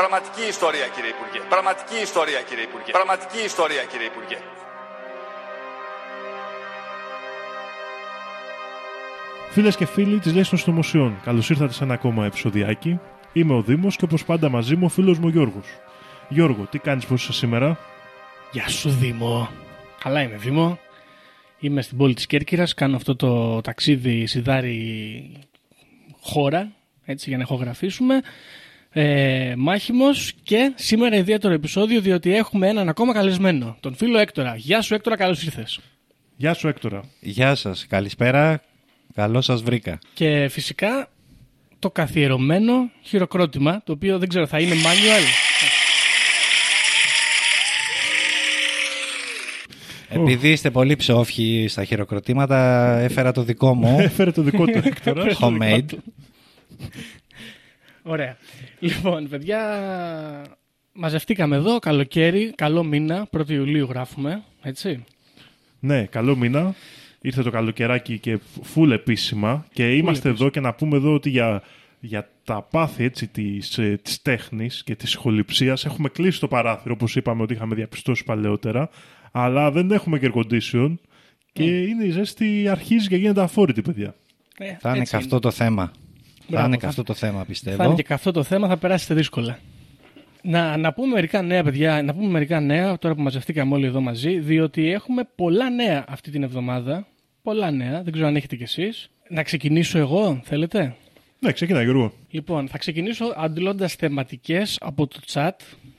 Πραγματική ιστορία κύριε Υπουργέ. Πραγματική ιστορία κύριε Υπουργέ. Πραγματική ιστορία κύριε Υπουργέ. Φίλες και φίλοι της Λέξη των Συνωμοσιών, καλώς ήρθατε σε ένα ακόμα επεισοδιάκι. Είμαι ο Δήμος και όπως πάντα μαζί μου ο φίλος μου ο Γιώργος. Γιώργο, τι κάνεις πώς είσαι σήμερα; Γεια σου Δήμο. Καλά είμαι Δήμο. Είμαι στην πόλη της Κέρκυρας, κάνω αυτό το ταξίδι σιδάρι χώρα, έτσι για να ηχογραφήσουμε. Ε, μάχημος και σήμερα ιδιαίτερο επεισόδιο διότι έχουμε έναν ακόμα καλεσμένο, τον φίλο Έκτορα. Γεια σου Έκτορα, καλώς ήρθες. Γεια σου Έκτορα. Γεια σας, καλησπέρα. Καλώς σας βρήκα. Και φυσικά το καθιερωμένο χειροκρότημα, το οποίο δεν ξέρω θα είναι manual. Επειδή είστε πολύ ψόφοι στα χειροκροτήματα, έφερα το δικό μου, Έφερε το δικό του Έκτορα. homemade. Ωραία. Λοιπόν, παιδιά, μαζευτήκαμε εδώ, καλοκαίρι, καλό μήνα, 1η Ιουλίου γράφουμε, έτσι. ναι, καλό μήνα. Ήρθε το καλοκαιράκι και φουλ επίσημα και είμαστε εδώ και να πούμε εδώ ότι για, για τα πάθη έτσι, της, ε, της τέχνης και της σχοληψίας έχουμε κλείσει το παράθυρο όπως είπαμε ότι είχαμε διαπιστώσει παλαιότερα αλλά δεν έχουμε και air condition και είναι η ζέστη αρχίζει και γίνεται αφόρητη παιδιά. Ε, Θα είναι έτσι καυτό το θέμα. Μπράβο, θα είναι θα- καυτό το θέμα, Θα πιστεύω. είναι και καυτό το θέμα, θα περάσετε δύσκολα. Να, να πούμε μερικά νέα, παιδιά, να πούμε μερικά νέα τώρα που μαζευτήκαμε όλοι εδώ μαζί, διότι έχουμε πολλά νέα αυτή την εβδομάδα. Πολλά νέα, δεν ξέρω αν έχετε κι εσείς. Να ξεκινήσω εγώ, θέλετε; Ναι, ξεκινά Γιώργο. Λοιπόν, θα ξεκινήσω αντλώντας θεματικές από το chat,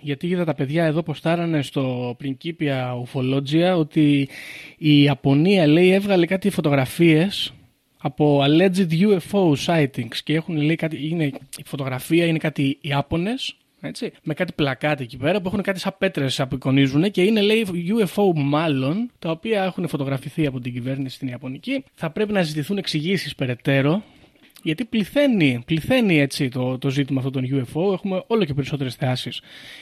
γιατί είδα τα παιδιά εδώ ποστάρανε στο Principia Ufologia ότι η Ιαπωνία λέει έβγαλε κάτι φωτογραφίες από alleged UFO sightings και έχουν λέει κάτι, είναι, η φωτογραφία είναι κάτι Ιάπωνες έτσι, με κάτι πλακάτι εκεί πέρα που έχουν κάτι σαν πέτρες που απεικονίζουν και είναι λέει UFO μάλλον τα οποία έχουν φωτογραφηθεί από την κυβέρνηση στην Ιαπωνική θα πρέπει να ζητηθούν εξηγήσεις περαιτέρω γιατί πληθαίνει, πληθαίνει έτσι το, το ζήτημα αυτό των UFO. Έχουμε όλο και περισσότερες θεάσεις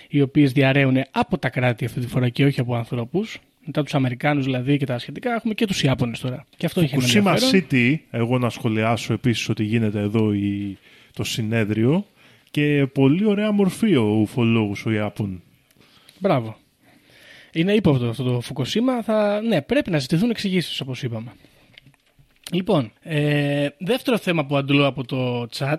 οι οποίες διαραίουν από τα κράτη αυτή τη φορά και όχι από ανθρώπους. Μετά τους Αμερικάνους δηλαδή και τα σχετικά έχουμε και τους Ιάπωνες τώρα. Και αυτό έχει ένα Fukushima ενδιαφέρον. City, εγώ να σχολιάσω επίσης ότι γίνεται εδώ η, το συνέδριο και πολύ ωραία μορφή ο ουφολόγος ο Ιάπων. Μπράβο. Είναι ύποπτο αυτό το Φουκοσίμα. Θα... Ναι, πρέπει να ζητηθούν εξηγήσεις όπως είπαμε. Λοιπόν, ε, δεύτερο θέμα που αντλώ από το chat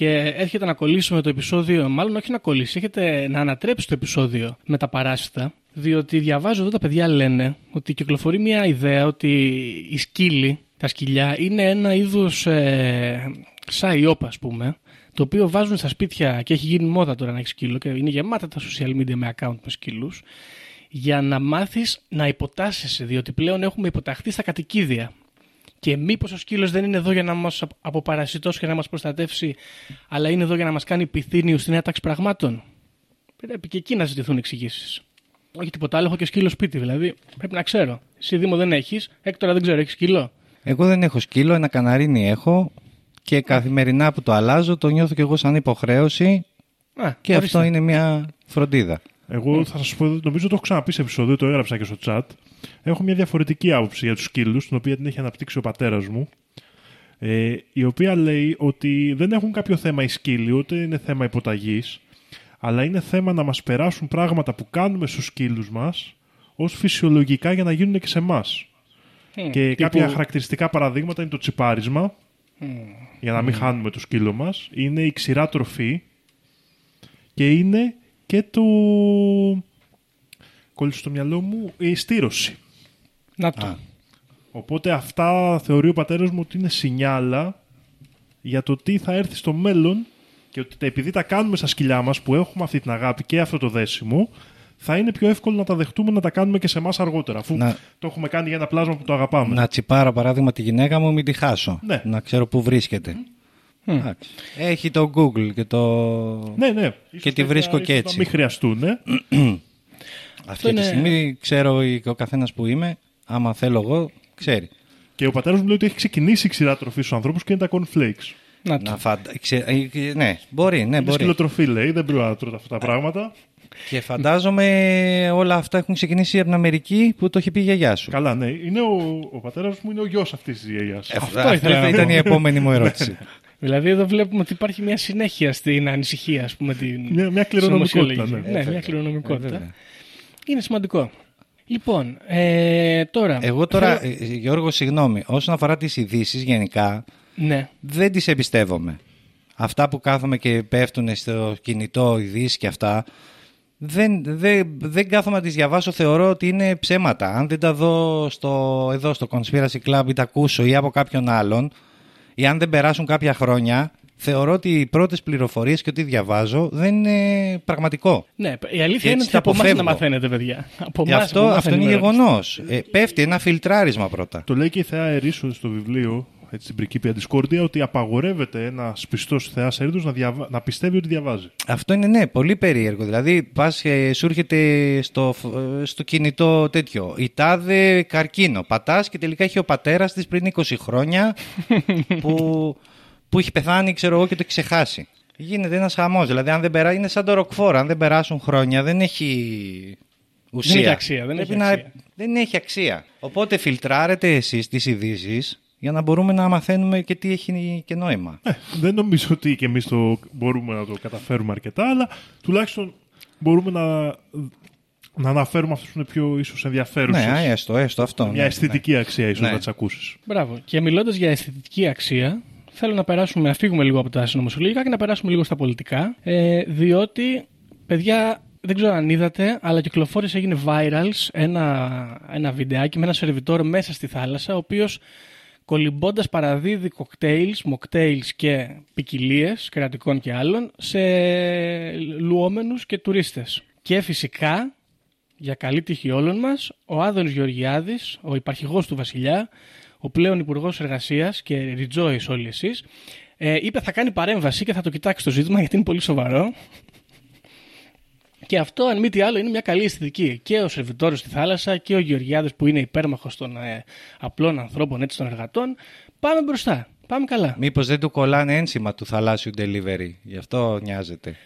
και έρχεται να κολλήσουμε το επεισόδιο, μάλλον όχι να κολλήσει, έρχεται να ανατρέψει το επεισόδιο με τα παράσιτα, διότι διαβάζω εδώ τα παιδιά λένε ότι κυκλοφορεί μια ιδέα ότι οι σκύλοι, τα σκυλιά, είναι ένα είδος ε, σαϊόπ ας πούμε, το οποίο βάζουν στα σπίτια και έχει γίνει μόδα τώρα να έχει σκύλο και είναι γεμάτα τα social media με account με σκύλους για να μάθεις να υποτάσσεσαι, διότι πλέον έχουμε υποταχθεί στα κατοικίδια. Και μήπως ο σκύλος δεν είναι εδώ για να μας αποπαρασιτώσει και να μας προστατεύσει, αλλά είναι εδώ για να μας κάνει πυθύνιους στην νέα τάξη πραγμάτων; Πρέπει και εκεί να ζητηθούν εξηγήσεις. Όχι τίποτα άλλο, έχω και σκύλο σπίτι, δηλαδή πρέπει να ξέρω. Εσύ Δήμο δεν έχεις, Έκτορα δεν ξέρω, έχεις σκύλο; Εγώ δεν έχω σκύλο, ένα καναρίνι έχω και καθημερινά που το αλλάζω το νιώθω και εγώ σαν υποχρέωση Α, και ορίστε. αυτό είναι μια φροντίδα. Εγώ θα σας πω, νομίζω το έχω ξαναπεί σε επεισόδιο, το έγραψα και στο chat. Έχω μια διαφορετική άποψη για τους σκύλους, την οποία την έχει αναπτύξει ο πατέρας μου. Ε, η οποία λέει ότι δεν έχουν κάποιο θέμα οι σκύλοι, ούτε είναι θέμα υποταγής, αλλά είναι θέμα να μας περάσουν πράγματα που κάνουμε στους σκύλους μας ως φυσιολογικά για να γίνουν και σε εμάς. Μμ, Και τύπου- κάποια χαρακτηριστικά παραδείγματα είναι το τσιπάρισμα, για να μην χάνουμε το σκύλο μας, είναι η ξηρά τροφή και είναι και το... Κόλλησε στο μυαλό μου η στήρωση. Να το. Οπότε αυτά θεωρεί ο πατέρας μου ότι είναι σινιάλα για το τι θα έρθει στο μέλλον και ότι τα- επειδή τα κάνουμε στα σκυλιά μας που έχουμε αυτή την αγάπη και αυτό το δέσιμο θα είναι πιο εύκολο να τα δεχτούμε να τα κάνουμε και σε εμάς αργότερα αφού Να- το έχουμε κάνει για ένα πλάσμα που το αγαπάμε. Να τσιπάρω παράδειγμα τη γυναίκα μου, μην τη χάσω. Ναι. Να ξέρω πού βρίσκεται. Εντάξει. Έχει το Google και το. Ναι, ναι. Ίσως τη τέτοια- βρίσκω ίσως και να έτσι. μην χρειαστούν. ε. Αυτή είναι- τη στιγμή ξέρω η- ο καθένας που είμαι, άμα θέλω εγώ, ξέρει. Και ο πατέρας μου λέει ότι έχει ξεκινήσει η ξηρά τροφή στους ανθρώπους και είναι τα cornflakes. Να το. Να φαντα... ξε- ε, Ναι, μπορεί, ναι, Είναι μπορεί. σκυλοτροφή λέει, δεν πρέπει να τρώτε αυτά τα πράγματα. Και φαντάζομαι όλα αυτά έχουν ξεκινήσει από την Αμερική που το έχει πει η γιαγιά σου. Καλά, ναι. Είναι ο, ο πατέρας μου είναι ο γιος αυτής της γιαγιάς. Ε, Αυτό ήθελα να θα πω. ήταν η επόμενη μου ερώτηση. Δηλαδή εδώ βλέπουμε ότι υπάρχει μια συνέχεια στην ανησυχία, ας πούμε, την Μια- μια κληρονομικότητα, συνωμοσιολογική. ναι. Ναι, μια κληρονομικότητα. βέβαια. Είναι σημαντικό. Λοιπόν, ε, τώρα... Εγώ τώρα, θέλω- ε, Γιώργο, συγγνώμη, όσον αφορά τις ειδήσεις γενικά, Ναι, δεν τις εμπιστεύομαι. Αυτά που κάθομαι και πέφτουν στο κινητό, ειδήσεις και αυτά, δεν, δεν, δεν κάθομαι να τις διαβάσω, θεωρώ ότι είναι ψέματα. Αν δεν τα δω στο, εδώ στο Conspiracy Club ή τα ακούσω ή από κάποιον άλλον, ή αν δεν περάσουν κάποια χρόνια, θεωρώ ότι οι πρώτες πληροφορίες και ό,τι διαβάζω δεν είναι πραγματικό. ναι, η Και αλήθεια είναι έτσι ότι τα από εμάς να αποφεύγω. μαθαίνετε, παιδιά. Από Γι' εμάς αυτό, που αυτό μάθαινε είναι η μέρα. γεγονός. Ε, πέφτει ένα φιλτράρισμα πρώτα. Το λέει και η Θεά Ερήσου στο βιβλίο, έτσι, στην Πρικήπια Discordia, ότι απαγορεύεται ένας πιστός Θεάς Ερήδου να, διαβα... να πιστεύει ότι διαβάζει. Αυτό είναι ναι, πολύ περίεργο. Δηλαδή, πας, ε, σου έρχεται στο, ε, στο κινητό τέτοιο. Η τάδε καρκίνο. Πατάς και τελικά έχει ο πατέρας της πριν 20 χρόνια που, που έχει πεθάνει, ξέρω εγώ, και το έχει ξεχάσει. Γίνεται ένας χαμός. Δηλαδή, αν δεν περάσει, είναι σαν το ροκφόρ. Αν δεν περάσουν χρόνια, δεν έχει ουσία. Δεν έχει αξία, δεν Πρέπει έχει να- αξία. δεν έχει αξία. Οπότε φιλτράρετε εσείς τις ειδήσεις για να μπορούμε να μαθαίνουμε και τι έχει και νόημα. Ε, δεν νομίζω ότι και εμείς το μπορούμε να το καταφέρουμε αρκετά, αλλά τουλάχιστον μπορούμε να, να αναφέρουμε αυτούς που είναι πιο ίσως ενδιαφέρουσες. Ναι, έστω, έστω αυτό. Μια ναι, αισθητική αξία ίσως Ναι. να τι ακούσει. Μπράβο. Και μιλώντας για αισθητική αξία, θέλω να περάσουμε, να φύγουμε λίγο από τα συνωμοσιολογικά και να περάσουμε λίγο στα πολιτικά. Ε, διότι, παιδιά, δεν ξέρω αν είδατε, αλλά κυκλοφόρησε, έγινε viral ένα, ένα βιντεάκι με ένα σερβιτόρο μέσα στη θάλασσα, ο οποίος κολυμπώντας παραδίδει κοκτέιλς, μοκτέιλς και ποικιλίες κρατικών και άλλων σε λουόμενους και τουρίστες. Και φυσικά για καλή τύχη όλων μας, ο Άδωνης Γεωργιάδης, ο υπαρχηγός του Βασιλιά, ο πλέον Υπουργός Εργασίας και rejoice όλοι εσείς, ε, είπε θα κάνει παρέμβαση και θα το κοιτάξει το ζήτημα γιατί είναι πολύ σοβαρό. Και αυτό, αν μη τι άλλο, είναι μια καλή αισθητική. Και ο σερβιτόρο στη θάλασσα και ο Γεωργιάδης που είναι υπέρμαχος των ε, απλών ανθρώπων, έτσι των εργατών. Πάμε μπροστά. Πάμε καλά. Μήπως δεν του κολλάνε ένσημα του θαλάσσιου delivery. Γι' αυτό νοιάζεται.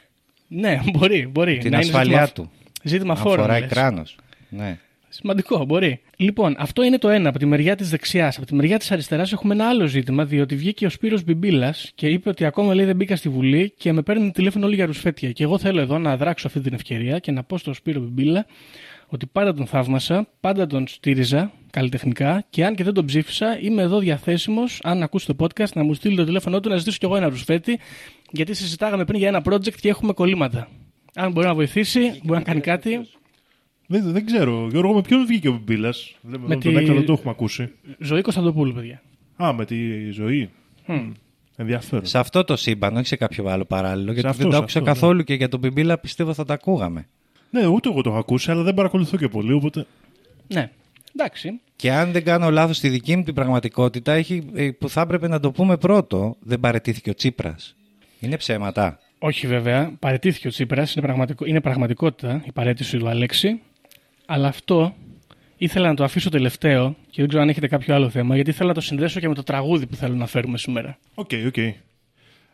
Ναι, μπορεί, μπορεί. Την να είναι ασφάλειά ζήτημα, του. Ζήτημα Αν φόρων. φοράει λες. κράνος. Ναι. Σημαντικό, μπορεί. Λοιπόν, αυτό είναι το ένα από τη μεριά της δεξιάς. Από τη μεριά της αριστεράς έχουμε ένα άλλο ζήτημα, διότι βγήκε ο Σπύρος Μπιμπίλας και είπε ότι ακόμα λέει δεν μπήκα στη Βουλή και με παίρνει τηλέφωνο όλοι για ρουσφέτια. Και εγώ θέλω εδώ να δράξω αυτή την ευκαιρία και να πω στον Σπύρο Μπιμπίλα ότι πάντα τον θαύμασα, πάντα τον στήριζα καλλιτεχνικά και αν και δεν τον ψήφισα, είμαι εδώ διαθέσιμος, αν ακούσει το podcast, να μου στείλει το τηλέφωνο του να ζητήσω κι εγώ ένα ρουσφέτι, γιατί συζητάγαμε πριν για ένα project και έχουμε κολλήματα. Αν μπορεί να βοηθήσει, μπορεί να κάνει κάτι. Δεν, δεν ξέρω. Γιώργο, με ποιον βγήκε ο Μπίλας; Με Με τον τη- Έκλα δεν το έχουμε ακούσει. Ζωή Κωνσταντοπούλου, παιδιά. Α, με τη ζωή. Ενδιαφέρον. Σε αυτό το σύμπαν, όχι σε κάποιο άλλο παράλληλο. Γιατί αυτό, δεν το σε άκουσα αυτό, ναι. καθόλου και για τον Πιμπίλα πιστεύω θα τα ακούγαμε. Ναι, ούτε εγώ το έχω ακούσει, αλλά δεν παρακολουθώ και πολύ, οπότε. Ναι, εντάξει. Και αν δεν κάνω λάθος στη δική μου την πραγματικότητα, έχει, ε, που θα έπρεπε να το πούμε πρώτο, δεν παρετήθηκε ο Τσίπρας. Είναι ψέματα. Όχι βέβαια, παρετήθηκε ο Τσίπρας, είναι, πραγματικο... είναι πραγματικότητα η παρέτηση του Αλέξη, αλλά αυτό ήθελα να το αφήσω τελευταίο και δεν ξέρω αν έχετε κάποιο άλλο θέμα, γιατί ήθελα να το συνδέσω και με το τραγούδι που θέλω να φέρουμε σήμερα. OK, OK.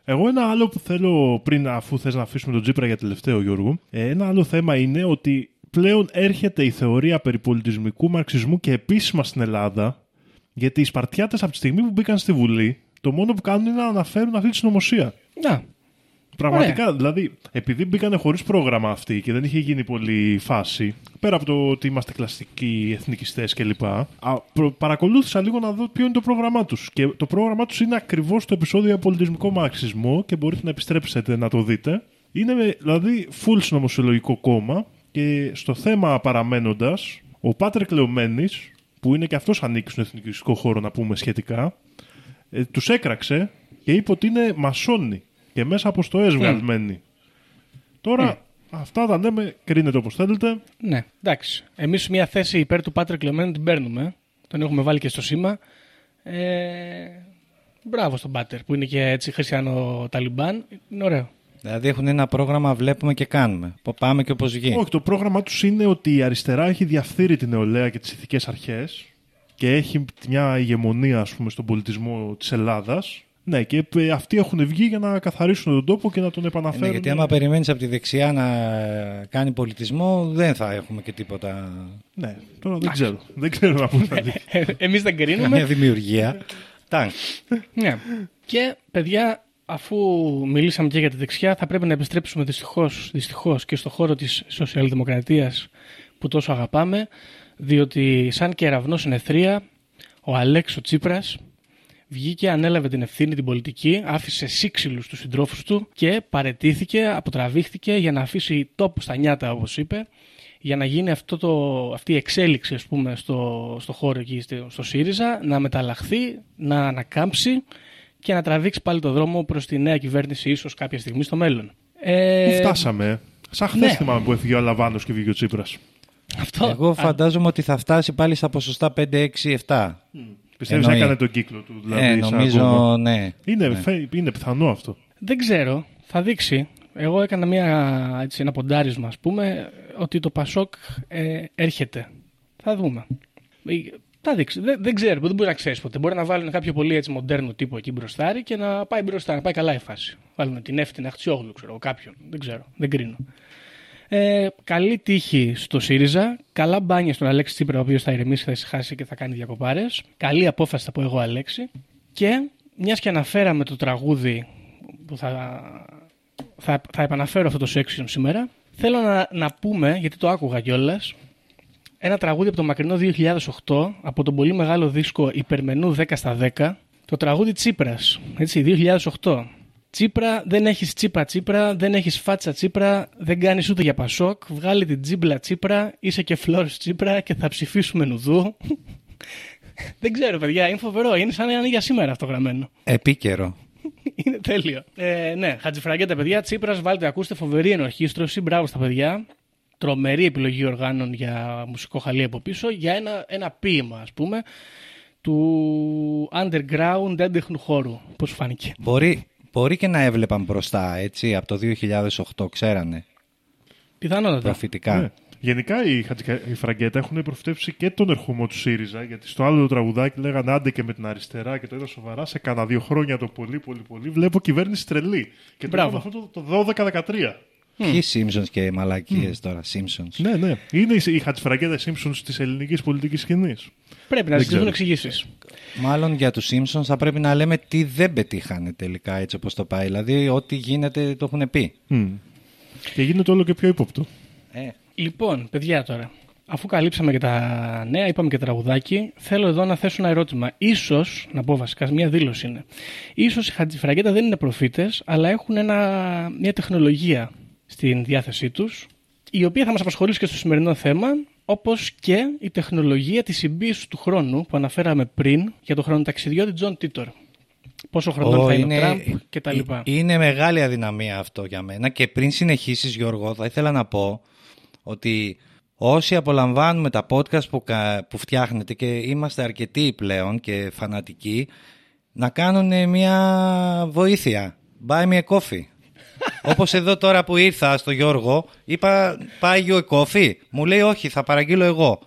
Εγώ ένα άλλο που θέλω πριν, αφού θες να αφήσουμε τον Τζίπρα για τελευταίο, Γιώργο, ε, ένα άλλο θέμα είναι ότι πλέον έρχεται η θεωρία περί πολιτισμικού μαρξισμού και επίσημα στην Ελλάδα, γιατί οι Σπαρτιάτες από τη στιγμή που μπήκαν στη Βουλή, το μόνο που κάνουν είναι να αναφέρουν αυτή τη συνωμοσία. Να, Πραγματικά, δηλαδή, επειδή μπήκανε χωρίς πρόγραμμα αυτοί και δεν είχε γίνει πολύ φάση, πέρα από το ότι είμαστε κλασικοί εθνικιστές κλπ., α, προ- παρακολούθησα λίγο να δω ποιο είναι το πρόγραμμά τους. Και το πρόγραμμά τους είναι ακριβώς το επεισόδιο για πολιτισμικό μαρξισμό και μπορείτε να επιστρέψετε να το δείτε. Είναι με- δηλαδή full συνωμοσιολογικό κόμμα και στο θέμα παραμένοντας, ο Πάτρε Κλεωμένη, που είναι και αυτός ανήκει στον εθνικιστικό χώρο να πούμε σχετικά, ε, τους έκραξε και είπε ότι είναι μασόνοι και μέσα από στο έσβγαλμένοι. Τώρα αυτά τα λέμε, κρίνετε όπως θέλετε. Ναι, εντάξει. Εμείς μια θέση υπέρ του Πάτρε Κλεωμένου την παίρνουμε. Τον έχουμε βάλει και στο σήμα. Ε, μπράβο στον Πάτερ που είναι και έτσι χριστιανό Ταλιμπάν. Είναι ωραίο. Δηλαδή έχουν ένα πρόγραμμα, βλέπουμε και κάνουμε. Πο- Πάμε και όπως βγει. Όχι, το πρόγραμμά τους είναι ότι η αριστερά έχει διαφθείρει την νεολαία και τις ηθικές αρχές και έχει μια ηγεμονία ας πούμε, στον πολιτισμό της Ελλάδας. Ναι, και ε, αυτοί έχουν βγει για να καθαρίσουν τον τόπο και να τον Ε, επαναφέρουν. ναι, γιατί άμα περιμένεις από τη δεξιά να κάνει πολιτισμό, δεν θα έχουμε και τίποτα. Ναι, τώρα δεν ξέρω. δεν ξέρω να πω κάτι. Εμείς δεν Καμία κρίνουμε. δημιουργία. Τάγκ. ναι. Και παιδιά, αφού μιλήσαμε και για τη δεξιά, θα πρέπει να επιστρέψουμε δυστυχώς δυστυχώς και στο χώρο της σοσιαλδημοκρατίας που τόσο αγαπάμε. Διότι, σαν κεραυνός συνεθρία, ο Αλέξο Τσίπρας βγήκε, ανέλαβε την ευθύνη την πολιτική, άφησε σύξυλους τους συντρόφους του και παρετήθηκε, αποτραβήχθηκε για να αφήσει τόπο στα νιάτα όπως είπε, για να γίνει αυτό το, αυτή η εξέλιξη ας πούμε, στο, στο χώρο εκεί στο, στο ΣΥΡΙΖΑ, να μεταλλαχθεί, να ανακάμψει και να τραβήξει πάλι το δρόμο προς τη νέα κυβέρνηση ίσως κάποια στιγμή στο μέλλον. Ε, Πού φτάσαμε. Σαν χθες ναι. θυμάμαι που έφυγε ο Αλαβάνος και βγήκε ο Τσίπρας. Αυτό, Εγώ α, φαντάζομαι ότι θα φτάσει πάλι στα ποσοστά 5, 6, 7. Πιστεύεις Εννοεί. να έκανε τον κύκλο του. Δηλαδή, ε, σαν νομίζω κόμμα. ναι. Είναι, Ναι. φε- είναι πιθανό αυτό. Δεν ξέρω, θα δείξει. Εγώ έκανα μια, έτσι, ένα ποντάρισμα, ας πούμε, ότι το Πασόκ ε, έρχεται. Θα δούμε. Ε, Θα δείξει. Δεν, δεν ξέρω, δεν μπορεί να ξέρεις ποτέ. Μπορεί να βάλουν κάποιο πολύ έτσι μοντέρνο τύπο εκεί μπροστάρι και να πάει μπροστά, να πάει καλά η φάση. Βάλουν την Εύτη, την Αχτσιόγλου, ξέρω εγώ, κάποιον. Δεν ξέρω, δεν κρίνω. Ε, καλή τύχη στο ΣΥΡΙΖΑ. Καλά μπάνια στον Αλέξη Τσίπρα, ο οποίος θα ηρεμήσει, θα ησυχάσει και θα κάνει διακοπάρες. Καλή απόφαση, θα πω εγώ, Αλέξη. Και μιας και αναφέραμε το τραγούδι που θα, θα, θα επαναφέρω αυτό το section σήμερα, θέλω να, να πούμε, γιατί το άκουγα κιόλας, ένα τραγούδι από το μακρινό 2008, από τον πολύ μεγάλο δίσκο Υπερμενού 10 στα 10, το τραγούδι Τσίπρας, έτσι, 2008. Τσίπρα, δεν έχεις τσίπα τσίπρα, δεν έχεις φάτσα τσίπρα, δεν κάνεις ούτε για πασόκ, βγάλει την τσίμπλα τσίπρα, είσαι και φλόρες τσίπρα και θα ψηφίσουμε νουδού. δεν ξέρω παιδιά, είναι φοβερό, είναι σαν να είναι για σήμερα αυτό γραμμένο. Επίκαιρο. Είναι τέλειο. Ε, ναι, Χατζηφραγκέτα, παιδιά. Τσίπρας, βάλτε, ακούστε φοβερή ενορχήστρωση. Μπράβο στα παιδιά. Τρομερή επιλογή οργάνων για μουσικό χαλί από πίσω. Για ένα, ένα ποίημα, ας πούμε, του underground έντεχνου χώρου. Πώς σου φάνηκε. Μπορεί, μπορεί και να έβλεπαν μπροστά, έτσι, από το 2008, ξέρανε, Πιθανότατα. προφητικά. Ναι. Γενικά οι, Χατζικα- οι Φραγκέτα έχουν προφητεύσει και τον ερχομό του ΣΥΡΙΖΑ, γιατί στο άλλο το τραγουδάκι λέγανε άντε και με την αριστερά και το είδα σοβαρά σε κάνα δύο χρόνια το πολύ πολύ πολύ. Βλέπω κυβέρνηση τρελή. Και το Μπράβο. είδαμε αυτό το, το 12-13. Ποιοι Simpsons και μαλακίες τώρα, Simpsons; Ναι, ναι. Είναι οι, οι Χατζηφραγκέτα Simpsons της ελληνικής πολιτικής σκηνής. Πρέπει να Δεν ζητηθούν ξέρω. εξηγήσεις. Μάλλον για τους Simpsons θα πρέπει να λέμε τι δεν πετύχανε τελικά έτσι όπως το πάει. Δηλαδή ό,τι γίνεται το έχουν πει. Και γίνεται όλο και πιο ύποπτο. Ε, Λοιπόν, παιδιά τώρα. Αφού καλύψαμε και τα νέα, είπαμε και τραγουδάκι, θέλω εδώ να θέσω ένα ερώτημα. Ίσως, να πω βασικά, μια δήλωση είναι. Ίσως οι Χατζηφραγκέτα δεν είναι προφήτες, αλλά έχουν ένα, μια τεχνολογία στην διάθεσή τους, η οποία θα μας απασχολήσει και στο σημερινό θέμα, όπως και η τεχνολογία της συμπίεσης του χρόνου που αναφέραμε πριν για το χρονοταξιδιώτη Τζον Τίτορ. Πόσο χρονών Ω, θα είναι, ο Τραμπ και τα ε- λοιπά. Είναι μεγάλη αδυναμία αυτό για μένα και πριν συνεχίσεις Γιώργο θα ήθελα να πω ότι όσοι απολαμβάνουμε τα podcast που, κα- που φτιάχνετε και είμαστε αρκετοί πλέον και φανατικοί να κάνουν μια βοήθεια. Buy me a coffee. Όπως εδώ τώρα που ήρθα στο Γιώργο είπα πάει you a coffee. Μου λέει όχι θα παραγγείλω εγώ.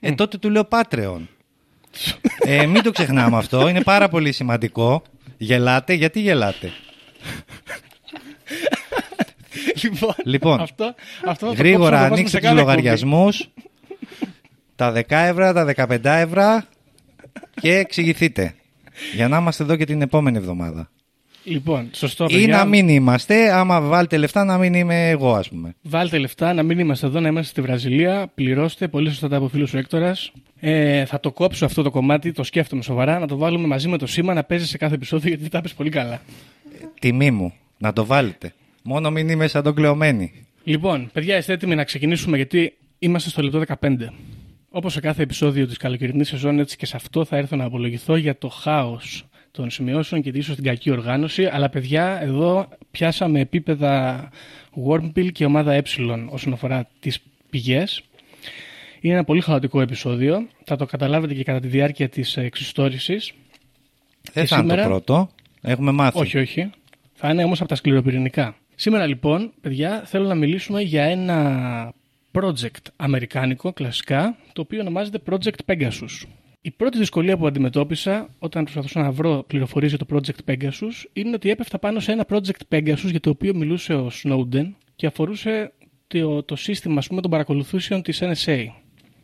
Ε τότε του λέω Patreon. Ε, μην το ξεχνάμε αυτό. Είναι πάρα πολύ σημαντικό. Γελάτε. Γιατί γελάτε; Λοιπόν, Λοιπόν, αυτό, αυτό θα το Γρήγορα κόψω, θα το ανοίξτε βάζουμε σε τους κάθε εκπομπή. λογαριασμούς. τα 10 ευρώ, τα 15 ευρώ και εξηγηθείτε. Για να είμαστε εδώ και την επόμενη εβδομάδα. Λοιπόν, σωστό Ή παιδιά. να μην είμαστε, άμα βάλετε λεφτά να μην είμαι εγώ, ας πούμε. Βάλτε λεφτά, να μην είμαστε εδώ, να είμαστε στη Βραζιλία. Πληρώστε, πολύ σωστά τα από φίλος σου Έκτορας. Ε, θα το κόψω αυτό το κομμάτι, το σκέφτομαι σοβαρά, να το βάλουμε μαζί με το σήμα να παίζει σε κάθε επεισόδιο γιατί τα πες πολύ καλά. Τιμή μου, να το βάλετε. Μόνο μην είμαι σαν τον κλεωμένη. Λοιπόν, παιδιά, είστε έτοιμοι να ξεκινήσουμε γιατί είμαστε στο λεπτό 15. Όπως σε κάθε επεισόδιο της καλοκαιρινής σεζόν, έτσι και σε αυτό θα έρθω να απολογηθώ για το χάος των σημειώσεων και ίσω την κακή οργάνωση. Αλλά, παιδιά, εδώ πιάσαμε επίπεδα Wormpill και ομάδα Ε όσον αφορά τις πηγές. Είναι ένα πολύ χαοτικό επεισόδιο. Θα το καταλάβετε και κατά τη διάρκεια της εξιστόρησης. Δεν Και θα είναι το σήμερα- πρώτο. Έχουμε μάθει. Όχι, όχι. Θα είναι όμως από τα σκληροπυρηνικά. Σήμερα λοιπόν, παιδιά, θέλω να μιλήσουμε για ένα project αμερικάνικο, κλασικά, το οποίο ονομάζεται Project Pegasus. Η πρώτη δυσκολία που αντιμετώπισα όταν προσπαθούσα να βρω πληροφορίες για το Project Pegasus είναι ότι έπεφτα πάνω σε ένα Project Pegasus για το οποίο μιλούσε ο Snowden και αφορούσε το, το σύστημα ας πούμε, των παρακολουθήσεων της NSA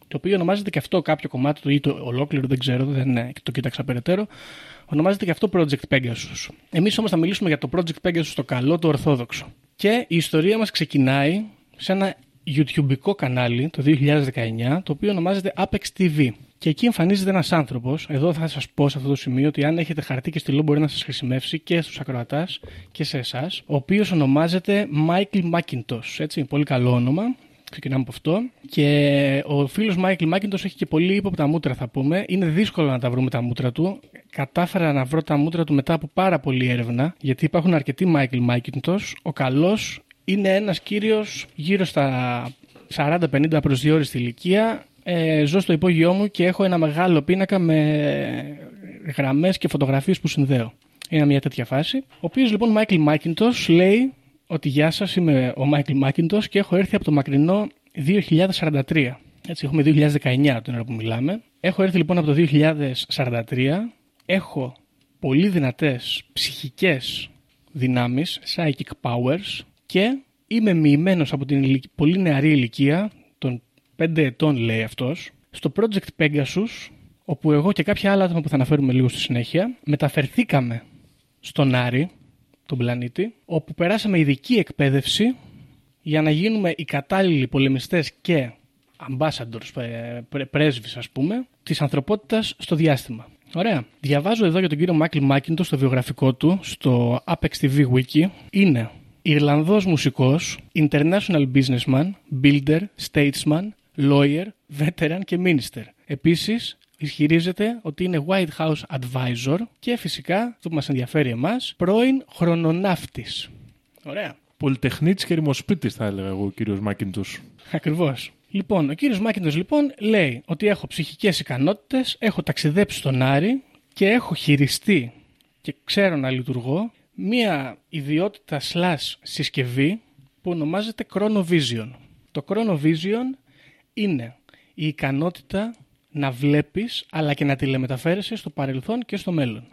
το οποίο ονομάζεται και αυτό κάποιο κομμάτι του ή το ολόκληρο, δεν ξέρω, δεν ε, το κοίταξα περαιτέρω. Ονομάζεται και αυτό Project Pegasus. Εμείς όμως θα μιλήσουμε για το Project Pegasus το καλό, το ορθόδοξο. Και η ιστορία μας ξεκινάει σε ένα YouTubeικό κανάλι το 2019, το οποίο ονομάζεται Apex TV. Και εκεί εμφανίζεται ένας άνθρωπος. Εδώ θα σας πω σε αυτό το σημείο ότι αν έχετε χαρτί και στυλό μπορεί να σας χρησιμεύσει και στους ακροατάς και σε εσάς. Ο οποίος ονομάζεται Michael Macintosh. Έτσι, πολύ καλό όνομα. Ξεκινάμε από αυτό. Και ο φίλος Μάικλ Μάκιντος έχει και πολύ ύποπτα μούτρα, θα πούμε. Είναι δύσκολο να τα βρούμε τα μούτρα του. Κατάφερα να βρω τα μούτρα του μετά από πάρα πολλή έρευνα, γιατί υπάρχουν αρκετοί Μάικλ Μάκιντος. Ο καλός είναι ένας κύριος γύρω στα 40-50 προσδιορίστη ηλικία. Ε, ζω στο υπόγειό μου και έχω ένα μεγάλο πίνακα με γραμμές και φωτογραφίες που συνδέω. Είναι μια τέτοια φάση. Ο οποίος λοιπόν Μάικλ Μάκιντο λέει ότι γεια σας, είμαι ο Μάικλ Μάκιντο και έχω έρθει από το μακρινό 2043. Έτσι, έχουμε 2019 την ώρα που μιλάμε. Έχω έρθει λοιπόν από το 2043. Έχω πολύ δυνατές ψυχικές δυνάμεις, psychic powers και είμαι μοιημένος από την ηλικ- πολύ νεαρή ηλικία των 5 ετών λέει αυτός στο Project Pegasus όπου εγώ και κάποια άλλα άτομα που θα αναφέρουμε λίγο στη συνέχεια μεταφερθήκαμε στον Άρη τον πλανήτη, όπου περάσαμε ειδική εκπαίδευση για να γίνουμε οι κατάλληλοι πολεμιστές και ambassadors, ε, πρέ- πρέσβεις ας πούμε, της ανθρωπότητας στο διάστημα. Ωραία. Διαβάζω εδώ για τον κύριο Μάικλ Μάκιντος στο βιογραφικό του, στο Apex TV Wiki. Είναι Ιρλανδός μουσικός, international businessman, builder, statesman, lawyer, veteran και minister. Επίσης, ισχυρίζεται ότι είναι White House Advisor και φυσικά, αυτό που μας ενδιαφέρει εμάς, πρώην χρονοναύτης. Ωραία. Πολυτεχνίτης και ρημοσπίτης, θα έλεγα εγώ, ο κύριος Μάκιντο. Ακριβώς. Λοιπόν, ο κύριος Μάκιντος λοιπόν λέει ότι έχω ψυχικές ικανότητες, έχω ταξιδέψει στον Άρη και έχω χειριστεί και ξέρω να λειτουργώ μία ιδιότητα slash συσκευή που ονομάζεται Chronovision. Το Chronovision είναι η ικανότητα να βλέπεις αλλά και να τηλεμεταφέρεσαι στο παρελθόν και στο μέλλον.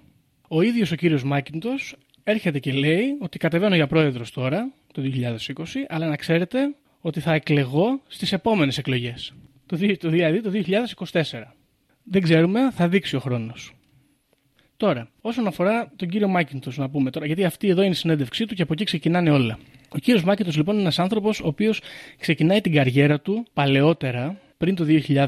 Ο ίδιος ο κύριος Μάκιντος έρχεται και λέει ότι κατεβαίνω για πρόεδρος τώρα, το 2020, αλλά να ξέρετε ότι θα εκλεγώ στις επόμενες εκλογές, το, δι- το, δηλαδή το 2024. Δεν ξέρουμε, θα δείξει ο χρόνος. Τώρα, όσον αφορά τον κύριο Μάκιντος, να πούμε τώρα, γιατί αυτή εδώ είναι η συνέντευξή του και από εκεί ξεκινάνε όλα. Ο κύριος Μάκιντος λοιπόν είναι ένας άνθρωπος ο οποίος ξεκινάει την καριέρα του παλαιότερα, πριν το 2011,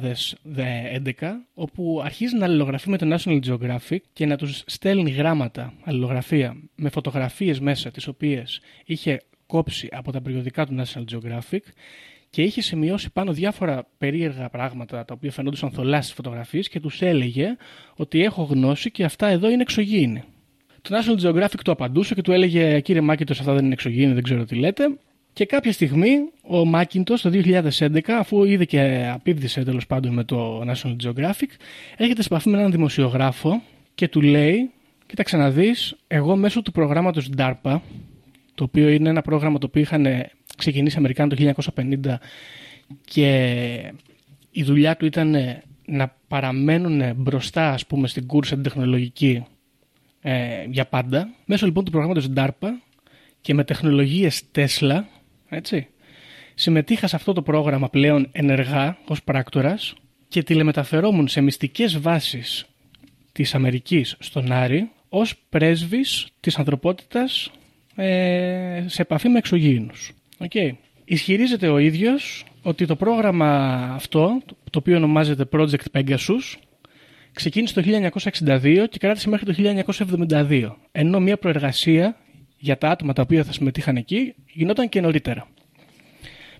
όπου αρχίζει να αλληλογραφεί με το National Geographic και να τους στέλνει γράμματα, αλληλογραφία, με φωτογραφίες μέσα, τις οποίες είχε κόψει από τα περιοδικά του National Geographic και είχε σημειώσει πάνω διάφορα περίεργα πράγματα τα οποία φαινόντουσαν θολά στις φωτογραφίες και τους έλεγε ότι έχω γνώση και αυτά εδώ είναι εξωγήινη. Το National Geographic του απαντούσε και του έλεγε Κύριε Μάκιντος, αυτά δεν είναι εξωγήινη, δεν ξέρω τι λέτε. Και κάποια στιγμή ο Μάκιντος το 2011, αφού είδε και απίβδησε τέλος πάντων με το National Geographic, έρχεται σε επαφή με έναν δημοσιογράφο και του λέει: Κοίταξε να δεις, εγώ μέσω του προγράμματος DARPA, το οποίο είναι ένα πρόγραμμα το οποίο είχαν ξεκινήσει οι Αμερικάνοι το 1950 και η δουλειά του ήταν να παραμένουν μπροστά ας πούμε στην κούρσα την τεχνολογική ε, για πάντα. Μέσω λοιπόν του προγράμματος DARPA και με τεχνολογίες Tesla, έτσι, συμμετείχα σε αυτό το πρόγραμμα πλέον ενεργά ως πράκτορας και τηλεμεταφερόμουν σε μυστικές βάσεις της Αμερικής στον Άρη, ως πρέσβης της ανθρωπότητας ε, σε επαφή με εξωγήινους. Okay. Ισχυρίζεται ο ίδιος ότι το πρόγραμμα αυτό, το οποίο ονομάζεται Project Pegasus, ξεκίνησε το 1962 και κράτησε μέχρι το 1972, ενώ μια προεργασία για τα άτομα τα οποία θα συμμετείχαν εκεί γινόταν και νωρίτερα.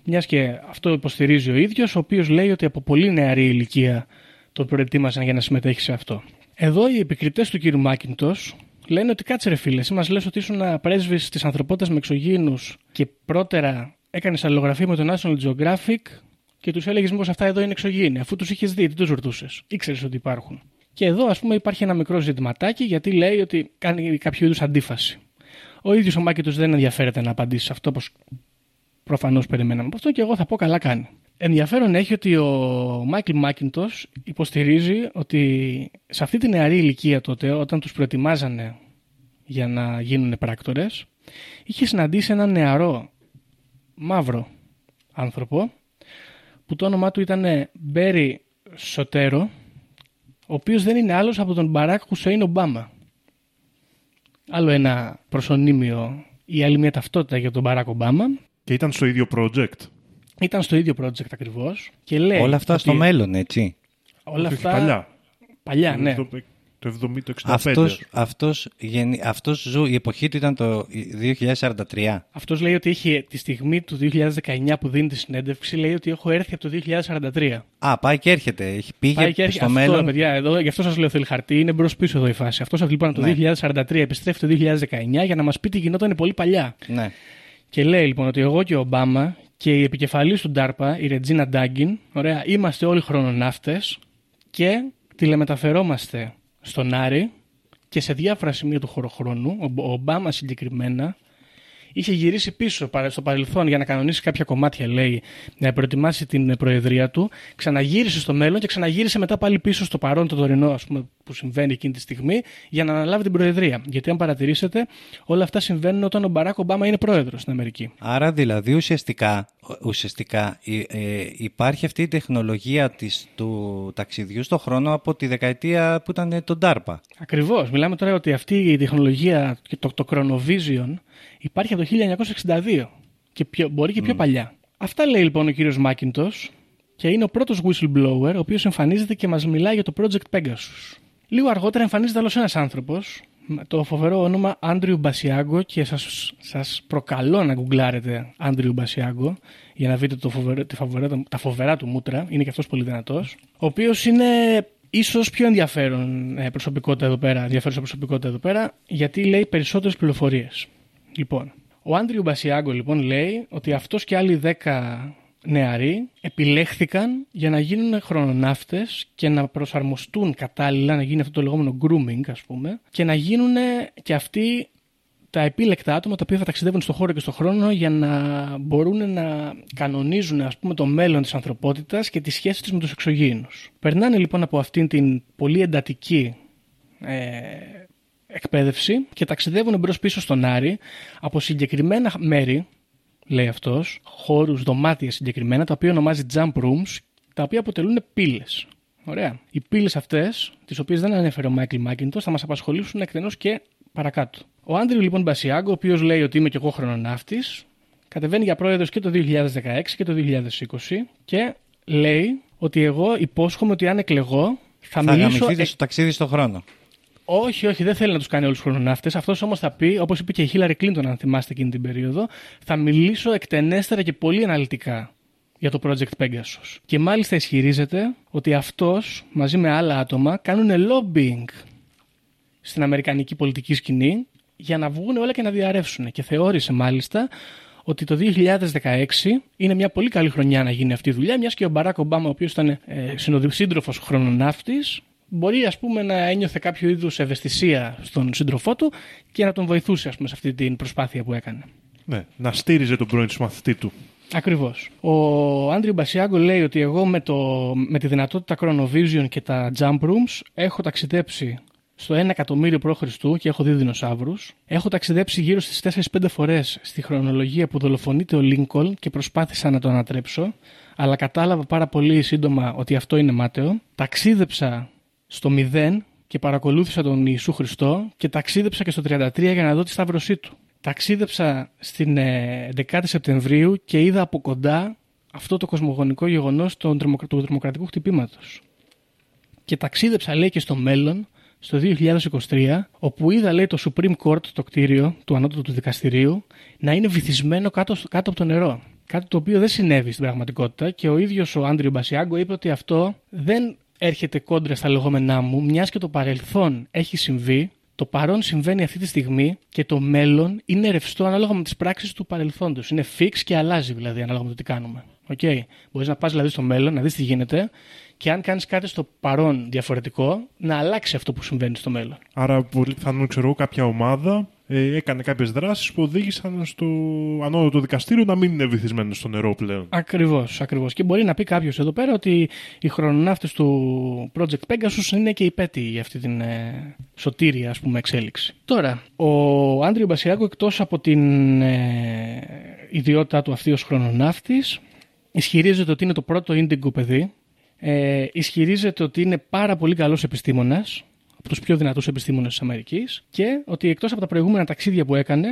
Μιας και αυτό υποστηρίζει ο ίδιος, ο οποίος λέει ότι από πολύ νεαρή ηλικία τον προετοίμασαν για να συμμετέχει σε αυτό. Εδώ οι επικριτές του κ. Μάκιντος λένε ότι κάτσε ρε φίλε, εσύ μας λες ότι ήσουν πρέσβης της ανθρωπότητας με εξωγήινους και πρώτερα έκανες αλληλογραφία με το National Geographic και τους έλεγες μήπως αυτά εδώ είναι εξωγήινοι. Αφού τους είχες δει, τι τους ρωτούσες; Ήξερες ότι υπάρχουν. Και εδώ, ας πούμε, υπάρχει ένα μικρό ζητηματάκι γιατί λέει ότι κάνει κάποιο είδους αντίφαση. Ο ίδιος ο Μάκητος δεν ενδιαφέρεται να απαντήσει σε αυτό, όπως προφανώς περιμέναμε από αυτό, και εγώ θα πω καλά κάνει. Ενδιαφέρον έχει ότι ο Μάικλ Μάκιντος υποστηρίζει ότι σε αυτή τη νεαρή ηλικία τότε, όταν τους προετοιμάζανε για να γίνουν πράκτορες, είχε συναντήσει έναν νεαρό μαύρο άνθρωπο που το όνομά του ήταν Μπέρι Σοτέρο ο οποίος δεν είναι άλλος από τον Μπαράκ Χουσέιν Ομπάμα. Άλλο ένα προσωνύμιο ή άλλη μια ταυτότητα για τον Μπαράκ Ομπάμα. Και ήταν στο ίδιο project. Ήταν στο ίδιο project ακριβώς. Και λέει Όλα αυτά ότι στο μέλλον, έτσι. Όλα Όχι, αυτά παλιά. παλιά, ναι. Το, το 70, το 65. Αυτός, αυτός, γεννη- αυτός ζου, η εποχή του ήταν το 2043. Αυτός λέει ότι είχε τη στιγμή του 2019 που δίνει τη συνέντευξη, λέει ότι έχω έρθει από το 2043. Α, πάει και έρχεται. Έχει πήγε Πάει και έρχεται στο αυτό, μέλλον. ρε παιδιά, εδώ, γι' αυτό σας λέω θέλει χαρτί, είναι μπρος πίσω εδώ η φάση. Αυτός λοιπόν από το Ναι. 2043 επιστρέφει το 2019 για να μας πει τι γινόταν πολύ παλιά. Ναι. Και λέει λοιπόν ότι εγώ και ο Ομπάμα και η επικεφαλής του DARPA, η Ρετζίνα Ντάγκιν, ωραία, είμαστε όλοι χρονοναύτες και τηλεμεταφερόμαστε στον Άρη και σε διάφορα σημεία του χωροχρόνου, ο ο Ομπάμα συγκεκριμένα, είχε γυρίσει πίσω παρα- στο παρελθόν για να κανονίσει κάποια κομμάτια, λέει, να προετοιμάσει την προεδρία του. Ξαναγύρισε στο μέλλον και ξαναγύρισε μετά πάλι πίσω στο παρόν, το τωρινό, ας πούμε, που συμβαίνει εκείνη τη στιγμή, για να αναλάβει την προεδρία. Γιατί, αν παρατηρήσετε, όλα αυτά συμβαίνουν όταν ο Μπαράκ Ομπάμα είναι πρόεδρος στην Αμερική. Άρα δηλαδή ουσιαστικά, ουσιαστικά ε, ε, υπάρχει αυτή η τεχνολογία της, του ταξιδιού στο χρόνο από τη δεκαετία που ήταν ε, το DARPA. Ακριβώς. Μιλάμε τώρα ότι αυτή η τεχνολογία, και το, το Chronovision, υπάρχει από το 1962. Και πιο, μπορεί και πιο παλιά. Αυτά λέει λοιπόν ο κύριος Μάκιντος και είναι ο πρώτος whistleblower ο οποίος εμφανίζεται και μας μιλάει για το Project Pegasus. Λίγο αργότερα εμφανίζεται άλλος ένας άνθρωπος με το φοβερό όνομα Άντριου Μπασιάγκο και σας, σας προκαλώ να γκουγκλάρετε Άντριου Μπασιάγκο για να δείτε το φοβερό, τη φοβερά, τα φοβερά του μούτρα. Είναι και αυτός πολύ δυνατός. Ο οποίος είναι ίσως πιο ενδιαφέρον ε, προσωπικότητα εδώ πέρα, ενδιαφέρουσα προσωπικότητα εδώ πέρα, γιατί λέει περισσότερες πληροφορίες. Λοιπόν, ο Άντριου Μπασιάγκο λοιπόν λέει ότι αυτός και άλλοι 10 νεαροί επιλέχθηκαν για να γίνουν χρονοναύτες και να προσαρμοστούν κατάλληλα, να γίνει αυτό το λεγόμενο grooming ας πούμε και να γίνουν και αυτοί τα επίλεκτα άτομα τα οποία θα ταξιδεύουν στο χώρο και στο χρόνο για να μπορούν να κανονίζουν ας πούμε το μέλλον της ανθρωπότητας και τις σχέσεις της με τους εξωγήινους. Περνάνε λοιπόν από αυτήν την πολύ εντατική ε, εκπαίδευση και ταξιδεύουν μπρος πίσω στον Άρη από συγκεκριμένα μέρη, λέει αυτός, χώρους, δωμάτια συγκεκριμένα, τα οποία ονομάζει jump rooms, τα οποία αποτελούν πύλες. Ωραία. Οι πύλες αυτές, τις οποίες δεν ανέφερε ο Μάικλ Μάκιντος, θα μας απασχολήσουν εκτενώς και παρακάτω. Ο Άντριου λοιπόν Μπασιάγκο, ο οποίος λέει ότι είμαι και εγώ χρονοναύτης, κατεβαίνει για πρόεδρος και το 2016 και το 2020 και λέει ότι εγώ υπόσχομαι ότι αν εκλεγώ θα, Θα μιλήσω γαμηθείτε στο ταξίδι στο χρόνο. Όχι, όχι, δεν θέλει να τους κάνει όλους του χρονοναύτε. Αυτός όμως θα πει, όπως είπε και η Χίλαρη Κλίντον, αν θυμάστε εκείνη την περίοδο, θα μιλήσω εκτενέστερα και πολύ αναλυτικά για το Project Pegasus. Και μάλιστα ισχυρίζεται ότι αυτός μαζί με άλλα άτομα κάνουν lobbying στην αμερικανική πολιτική σκηνή για να βγουν όλα και να διαρρεύσουν. Και θεώρησε μάλιστα ότι το 2016 είναι μια πολύ καλή χρονιά να γίνει αυτή η δουλειά, μιας και ο Μπαράκ Ομπάμα, ο οποίος ήταν ε, σύντροφος χρονοναύτης, μπορεί ας πούμε, να ένιωθε κάποιο είδους ευαισθησία στον σύντροφό του και να τον βοηθούσε ας πούμε, σε αυτή την προσπάθεια που έκανε. Ναι, να στήριζε τον πρώην μαθητή του. Ακριβώς. Ο Άντριου Μπασιάγκο λέει ότι εγώ με, το, με τη δυνατότητα Chronovision και τα Jump Rooms έχω ταξιδέψει στο 1 εκατομμύριο π.Χ. και έχω δει δεινοσαύρους. Έχω ταξιδέψει γύρω στις 4-5 φορές στη χρονολογία που δολοφονείται ο Λίνκολν και προσπάθησα να το ανατρέψω, αλλά κατάλαβα πάρα πολύ σύντομα ότι αυτό είναι μάταιο. Ταξίδεψα στο 0 και παρακολούθησα τον Ιησού Χριστό και ταξίδεψα και στο 33 για να δω τη σταύρωσή του. Ταξίδεψα στην ε, 11η Σεπτεμβρίου και είδα από κοντά αυτό το κοσμογονικό γεγονός του τρομοκρα- του τρομοκρατικού χτυπήματος. Και ταξίδεψα λέει και στο μέλλον, στο 2023, όπου είδα λέει το Supreme Court, το κτίριο του ανώτατου του δικαστηρίου, να είναι βυθισμένο κάτω, κάτω από το νερό. Κάτι το οποίο δεν συνέβη στην πραγματικότητα και ο ίδιος ο Άντριο Μπασιάγκο είπε ότι αυτό δεν έρχεται κόντρα στα λεγόμενά μου, μιας και το παρελθόν έχει συμβεί, το παρόν συμβαίνει αυτή τη στιγμή και το μέλλον είναι ρευστό ανάλογα με τις πράξεις του παρελθόντος. Είναι fix και αλλάζει δηλαδή ανάλογα με το τι κάνουμε. Okay. Μπορείς να πας δηλαδή στο μέλλον, να δεις τι γίνεται και αν κάνεις κάτι στο παρόν διαφορετικό, να αλλάξει αυτό που συμβαίνει στο μέλλον. Άρα, πολύ πιθανόν, ξέρω εγώ, κάποια ομάδα ε, έκανε κάποιες δράσεις που οδήγησαν στο ανώτατο δικαστήριο να μην είναι βυθισμένος στο νερό πλέον. Ακριβώς, ακριβώς. Και μπορεί να πει κάποιος εδώ πέρα ότι οι χρονοναύτες του Project Pegasus είναι και υπέτειοι για αυτή την ε, σωτήρια ας πούμε, εξέλιξη. Τώρα, ο Άντριο Μπασιάκο, εκτός από την ε, ιδιότητά του αυτή ως χρονοναύτης, ισχυρίζεται ότι είναι το πρώτο ίντιγκο παιδί. Ε, ισχυρίζεται ότι είναι πάρα πολύ καλός επιστήμονας, από τους πιο δυνατούς επιστήμονες της Αμερικής, και ότι εκτός από τα προηγούμενα ταξίδια που έκανε,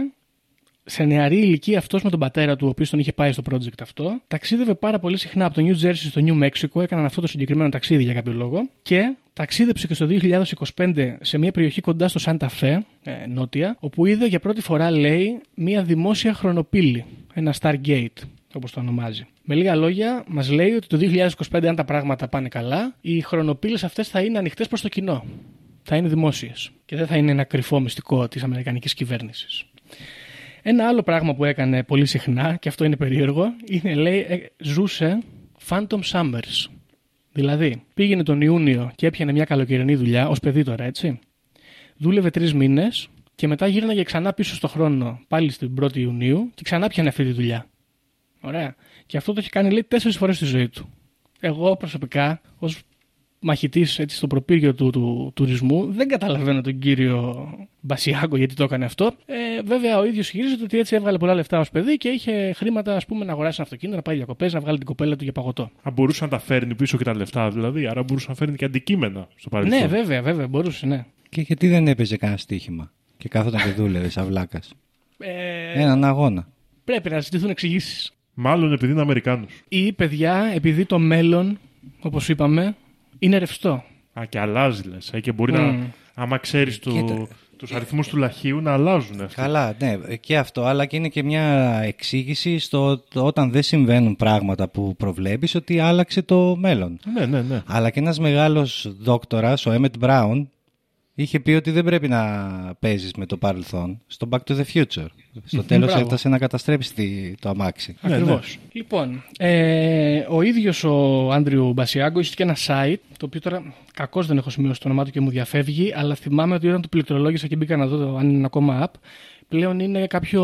σε νεαρή ηλικία αυτός με τον πατέρα του, ο οποίος τον είχε πάει στο project αυτό, ταξίδευε πάρα πολύ συχνά από το New Jersey στο New Mexico, έκαναν αυτό το συγκεκριμένο ταξίδι για κάποιο λόγο, και ταξίδεψε και στο 2025 σε μια περιοχή κοντά στο Santa Fe, ε, νότια, όπου είδε για πρώτη φορά, λέει, μια δημόσια χρονοπύλη, ένα Stargate, όπως το ονομάζει. Με λίγα λόγια, μας λέει ότι το 2025, αν τα πράγματα πάνε καλά, οι χρονοπύλες αυτές θα είναι ανοιχτές προς το κοινό. Θα είναι δημόσιες. Και δεν θα είναι ένα κρυφό μυστικό της Αμερικανικής κυβέρνησης. Ένα άλλο πράγμα που έκανε πολύ συχνά, και αυτό είναι περίεργο, είναι λέει, ε, ζούσε Phantom Summers. Δηλαδή, πήγαινε τον Ιούνιο και έπιανε μια καλοκαιρινή δουλειά, ως παιδί τώρα, έτσι. Δούλευε τρεις μήνες και μετά γύρναγε ξανά πίσω στο χρόνο, πάλι στην 1η Ιουνίου και ξανά πιανε αυτή τη δουλειά. Ωραία. Και αυτό το έχει κάνει, λέει, τέσσερις φορές στη ζωή του. Εγώ προσωπικά, ως μαχητής στο προπύργιο του, του, τουρισμού, δεν καταλαβαίνω τον κύριο Μπασιάκο γιατί το έκανε αυτό. Ε, βέβαια, ο ίδιος χειρίζεται ότι έτσι έβγαλε πολλά λεφτά ως παιδί και είχε χρήματα ας πούμε, να αγοράσει ένα αυτοκίνητο, να πάει διακοπές, να βγάλει την κοπέλα του για παγωτό. Αν μπορούσε να τα φέρνει πίσω και τα λεφτά δηλαδή, άρα μπορούσε να φέρνει και αντικείμενα στο παρελθόν. Ναι, βέβαια, βέβαια, μπορούσε, ναι. Και γιατί δεν έπαιζε κανένα στοίχημα και κάθονταν και δούλευε σαν βλάκας; Ε, Έναν αγώνα. Πρέπει να ζητηθούν εξηγήσεις. Μάλλον επειδή είναι Αμερικάνος. Ή παιδιά, επειδή το μέλλον, όπως είπαμε, είναι ρευστό. Α, και αλλάζει λες. Ε, και μπορεί Μμ. να. Άμα ξέρεις του Κοίτα. τους αριθμούς του λαχείου να αλλάζουν αυτοί. Καλά, ναι, και αυτό, αλλά και είναι και μια εξήγηση στο το όταν δεν συμβαίνουν πράγματα που προβλέπεις ότι άλλαξε το μέλλον. Ναι, ναι, ναι. Αλλά και ένας μεγάλος δόκτορας, ο Emmett Brown, είχε πει ότι δεν πρέπει να παίζεις με το παρελθόν στο Back to the Future. Στο τέλος Μπράβο. έφτασε να καταστρέψει τη- το αμάξι. Ναι, Ακριβώς. ναι. Λοιπόν, ε, ο ίδιος ο Άντριου Μπασιάγκο είχε και ένα site, το οποίο τώρα κακώς δεν έχω σημειώσει το όνομά του και μου διαφεύγει, αλλά θυμάμαι ότι όταν το πληκτρολόγησα και μπήκα να δω αν είναι ακόμα app, πλέον είναι κάποιο,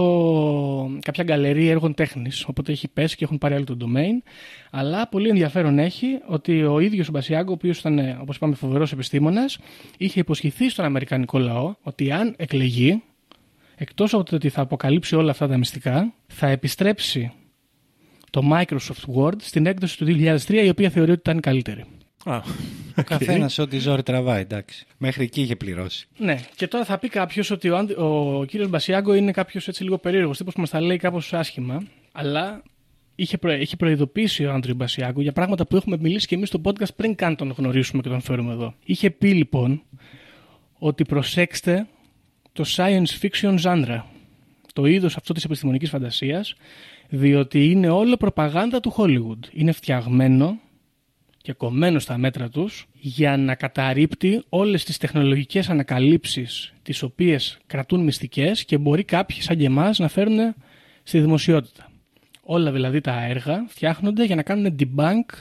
κάποια γκαλερί έργων τέχνης. Οπότε έχει πέσει και έχουν πάρει άλλο το domain. Αλλά πολύ ενδιαφέρον έχει ότι ο ίδιος ο Μπασιάγκο, ο οποίος ήταν, όπως είπαμε, φοβερός επιστήμονας, είχε υποσχεθεί στον Αμερικανικό λαό ότι αν εκλεγεί, εκτός από το ότι θα αποκαλύψει όλα αυτά τα μυστικά, θα επιστρέψει το Microsoft Word στην έκδοση του 2003, η οποία θεωρεί ότι ήταν η καλύτερη. Α, Ο καθένας ό,τι ζόρι τραβάει, εντάξει. Μέχρι εκεί είχε πληρώσει. Ναι, και τώρα θα πει κάποιος ότι ο, Άντι- ο κύριος Μπασιάγκο είναι κάποιος έτσι λίγο περίεργος τύπος που μας τα λέει κάπως άσχημα, αλλά είχε, προ, είχε προειδοποιήσει ο Άντριος Μπασιάγκο για πράγματα που έχουμε μιλήσει και εμείς στο podcast πριν καν τον γνωρίσουμε και τον φέρουμε εδώ. Είχε πει λοιπόν ότι προσέξτε το science fiction genre, το είδος αυτό της επιστημονικής φαντασίας, διότι είναι όλο προπαγάνδα του Hollywood. Είναι φτιαγμένο και κομμένος στα μέτρα τους για να καταρρύπτει όλες τις τεχνολογικές ανακαλύψεις τις οποίες κρατούν μυστικές και μπορεί κάποιοι σαν και εμάς να φέρουν στη δημοσιότητα. Όλα δηλαδή τα έργα φτιάχνονται για να κάνουν debunk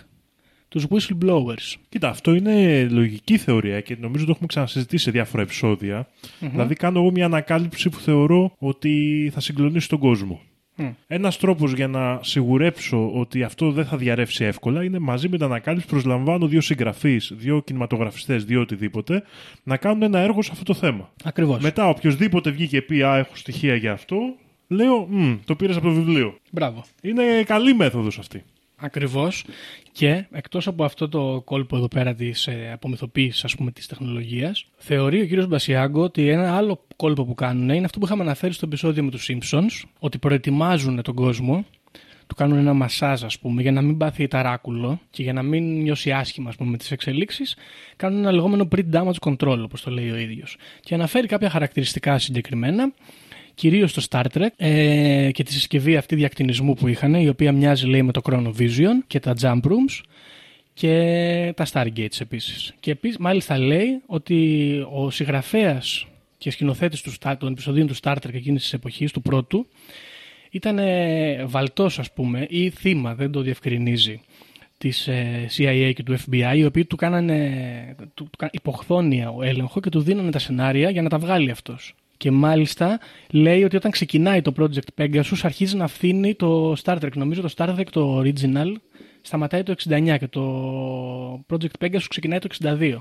τους whistleblowers. Κοίτα, αυτό είναι λογική θεωρία και νομίζω το έχουμε ξανασυζητήσει σε διάφορα επεισόδια. Δηλαδή, κάνω εγώ μια ανακάλυψη που θεωρώ ότι θα συγκλονίσει τον κόσμο. Μμ. Ένας τρόπος για να σιγουρέψω ότι αυτό δεν θα διαρρεύσει εύκολα είναι μαζί με την ανακάλυψη προσλαμβάνω δύο συγγραφείς, δύο κινηματογραφιστές, δύο οτιδήποτε, να κάνουν ένα έργο σε αυτό το θέμα. Ακριβώς. Μετά, οποιοδήποτε βγήκε και πει Α, έχω στοιχεία για αυτό, λέω Μμ, το πήρες από το βιβλίο. Μπράβο. Είναι καλή μέθοδος αυτή. Ακριβώς και εκτός από αυτό το κόλπο εδώ πέρα της ε, απομυθοποίησης ας πούμε της τεχνολογίας θεωρεί ο κύριος Μπασιάγκο ότι ένα άλλο κόλπο που κάνουν είναι αυτό που είχαμε αναφέρει στο επεισόδιο με τους Simpsons ότι προετοιμάζουν τον κόσμο του κάνουν ένα μασάζ ας πούμε για να μην πάθει ταράκουλο και για να μην νιώσει άσχημα ας πούμε, με τις εξελίξεις κάνουν ένα λεγόμενο pre-damage control όπως το λέει ο ίδιος. Και αναφέρει κάποια χαρακτηριστικά συγκεκριμένα κυρίως το Star Trek ε, και τη συσκευή αυτή διακτηνισμού που είχαν, η οποία μοιάζει λέει με το Chronovision και τα Jump Rooms και τα Stargates επίσης. Και επίσης μάλιστα λέει ότι ο συγγραφέας και σκηνοθέτης του, Star- των επεισοδίων του Star Trek εκείνης της εποχής, του πρώτου, ήταν ε, βαλτός ας πούμε ή θύμα, δεν το διευκρινίζει της ε, CIA και του FBI οι οποίοι του κάνανε του, του, κα- υποχθόνια ο έλεγχο και του δίνανε τα σενάρια για να τα βγάλει αυτός. Και μάλιστα λέει ότι όταν ξεκινάει το Project Pegasus αρχίζει να φθήνει το Star Trek. Νομίζω το Star Trek το original σταματάει το 69 και το Project Pegasus ξεκινάει το 62.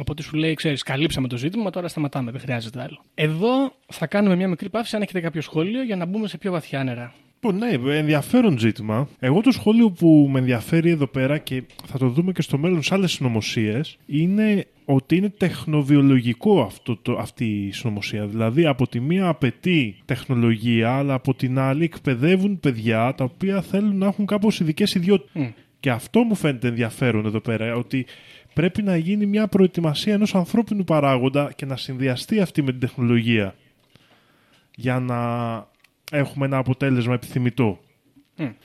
Οπότε σου λέει, ξέρεις, καλύψαμε το ζήτημα, τώρα σταματάμε, δεν χρειάζεται άλλο. Εδώ θα κάνουμε μια μικρή παύση, αν έχετε κάποιο σχόλιο, για να μπούμε σε πιο βαθιά νερά. Λοιπόν, ναι, ενδιαφέρον ζήτημα. Εγώ το σχόλιο που με ενδιαφέρει εδώ πέρα και θα το δούμε και στο μέλλον σε άλλες συνωμοσίες είναι ότι είναι τεχνοβιολογικό αυτό το, αυτή η συνωμοσία. Δηλαδή, από τη μία απαιτεί τεχνολογία, αλλά από την άλλη εκπαιδεύουν παιδιά τα οποία θέλουν να έχουν κάπως ειδικές ιδιότητες. Και αυτό μου φαίνεται ενδιαφέρον εδώ πέρα, ότι πρέπει να γίνει μια προετοιμασία ενός ανθρώπινου παράγοντα και να συνδυαστεί αυτή με την τεχνολογία για να έχουμε ένα αποτέλεσμα επιθυμητό.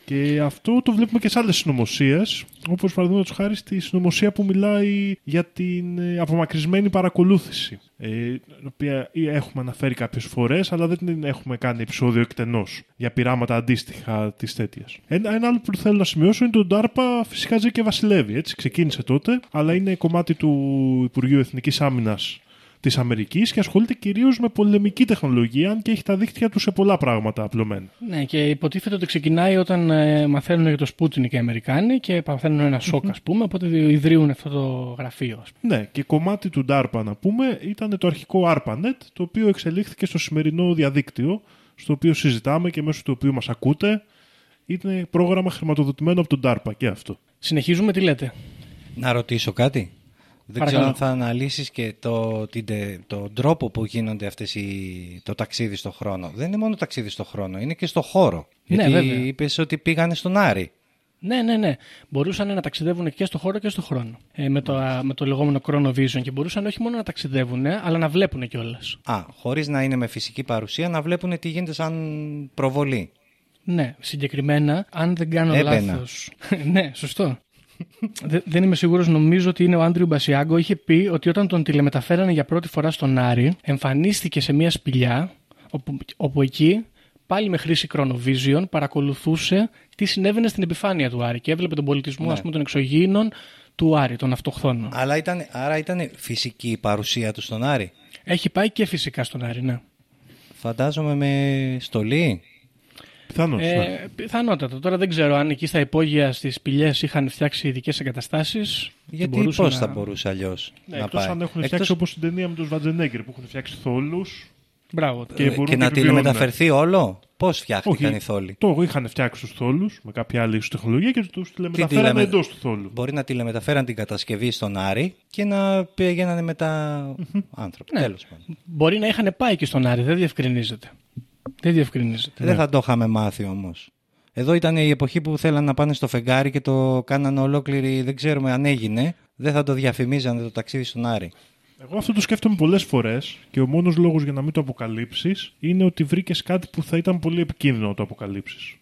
Και αυτό το βλέπουμε και σε άλλες συνωμοσίες, όπως παραδείγματος χάρη στη συνωμοσία που μιλάει για την ε, απομακρυσμένη παρακολούθηση. Ε, την οποία έχουμε αναφέρει κάποιες φορές, αλλά δεν την έχουμε κάνει επεισόδιο εκτενώς για πειράματα αντίστοιχα της τέτοιας. Ένα, ένα άλλο που θέλω να σημειώσω είναι το DARPA φυσικά ζει και βασιλεύει. Έτσι, ξεκίνησε τότε, αλλά είναι κομμάτι του Υπουργείου Εθνικής Άμυνας της Αμερικής και ασχολείται κυρίως με πολεμική τεχνολογία, αν και έχει τα δίκτυα του σε πολλά πράγματα απλωμένα. Ναι, και υποτίθεται ότι ξεκινάει όταν ε, μαθαίνουν για το Sputnik οι Αμερικάνοι και παθαίνουν ένα σοκ, ας πούμε, οπότε ιδρύουν αυτό το γραφείο. Ας πούμε. Ναι, και κομμάτι του DARPA να πούμε ήταν το αρχικό ARPANET, το οποίο εξελίχθηκε στο σημερινό διαδίκτυο, στο οποίο συζητάμε και μέσω του οποίου μας ακούτε. Είναι πρόγραμμα χρηματοδοτημένο από τον DARPA και αυτό. Συνεχίζουμε, τι λέτε; Να ρωτήσω κάτι. Δεν Παρακαλώ. ξέρω αν θα αναλύσεις και το, την, τε- τον τρόπο που γίνονται αυτές οι, το ταξίδι στο χρόνο. Δεν είναι μόνο ταξίδι στο χρόνο, είναι και στο χώρο. Ναι, Γιατί βέβαια. είπες ότι πήγανε στον Άρη. Ναι, ναι, ναι. Μπορούσαν να ταξιδεύουν και στο χώρο και στο χρόνο. Ε, με, το, α, με το λεγόμενο Chronovision και μπορούσαν όχι μόνο να ταξιδεύουν, αλλά να βλέπουν κιόλας. Α, χωρίς να είναι με φυσική παρουσία, να βλέπουν τι γίνεται σαν προβολή. Ναι, συγκεκριμένα, αν δεν κάνω Έμπαινα. λάθος... ναι, σωστό. Δε- δεν είμαι σίγουρος, νομίζω ότι είναι ο Άντριου Μπασιάγκο. Είχε πει ότι όταν τον τηλεμεταφέρανε για πρώτη φορά στον Άρη, εμφανίστηκε σε μια σπηλιά, όπου, όπου εκεί, πάλι με χρήση Chronovision, παρακολουθούσε τι συνέβαινε στην επιφάνεια του Άρη και έβλεπε τον πολιτισμό Ναι. ας πούμε, των εξωγήινων του Άρη, των αυτοχθόνων. Αλλά ήταν, άρα ήταν φυσική η παρουσία του στον Άρη; Έχει πάει και φυσικά στον Άρη, ναι. Φαντάζομαι με στολή. Πιθανώς, ναι. Ε, πιθανότατα. Τώρα δεν ξέρω αν εκεί στα υπόγεια στις σπηλιές είχαν φτιάξει ειδικές εγκαταστάσεις. Γιατί πώς θα μπορούσε αλλιώς Ναι, να εκτός πάει; αν έχουν Εκτός- φτιάξει όπως την ταινία με τον Σβατζενέγκερ που έχουν φτιάξει θόλους Μπράβο. και, Ε, μπορούν και να επιβιώνουν. τηλεμεταφερθεί όλο; Πώς φτιάχτηκαν Όχι, οι θόλοι; Το είχαν φτιάξει τους θόλους με κάποια άλλη ίσως τεχνολογία και τους Τι τηλεμεταφέρανε τηλεμε- εντός του θόλου. Μπορεί να τηλεμεταφέραν την κατασκευή στον Άρη και να πήγαιναν μετά άνθρωποι. Ναι. Τέλος πάντων. Μπορεί να είχαν πάει και στον Άρη, δεν διευκρινίζεται. Δεν διευκρινίζεται. Δεν θα το είχαμε μάθει όμως. Εδώ ήταν η εποχή που θέλαν να πάνε στο φεγγάρι και το κάνανε ολόκληρη, δεν ξέρουμε αν έγινε. Δεν θα το διαφημίζανε το ταξίδι στον Άρη. Εγώ αυτό το σκέφτομαι πολλές φορές και ο μόνος λόγος για να μην το αποκαλύψεις είναι ότι βρήκες κάτι που θα ήταν πολύ επικίνδυνο να το αποκαλύψεις.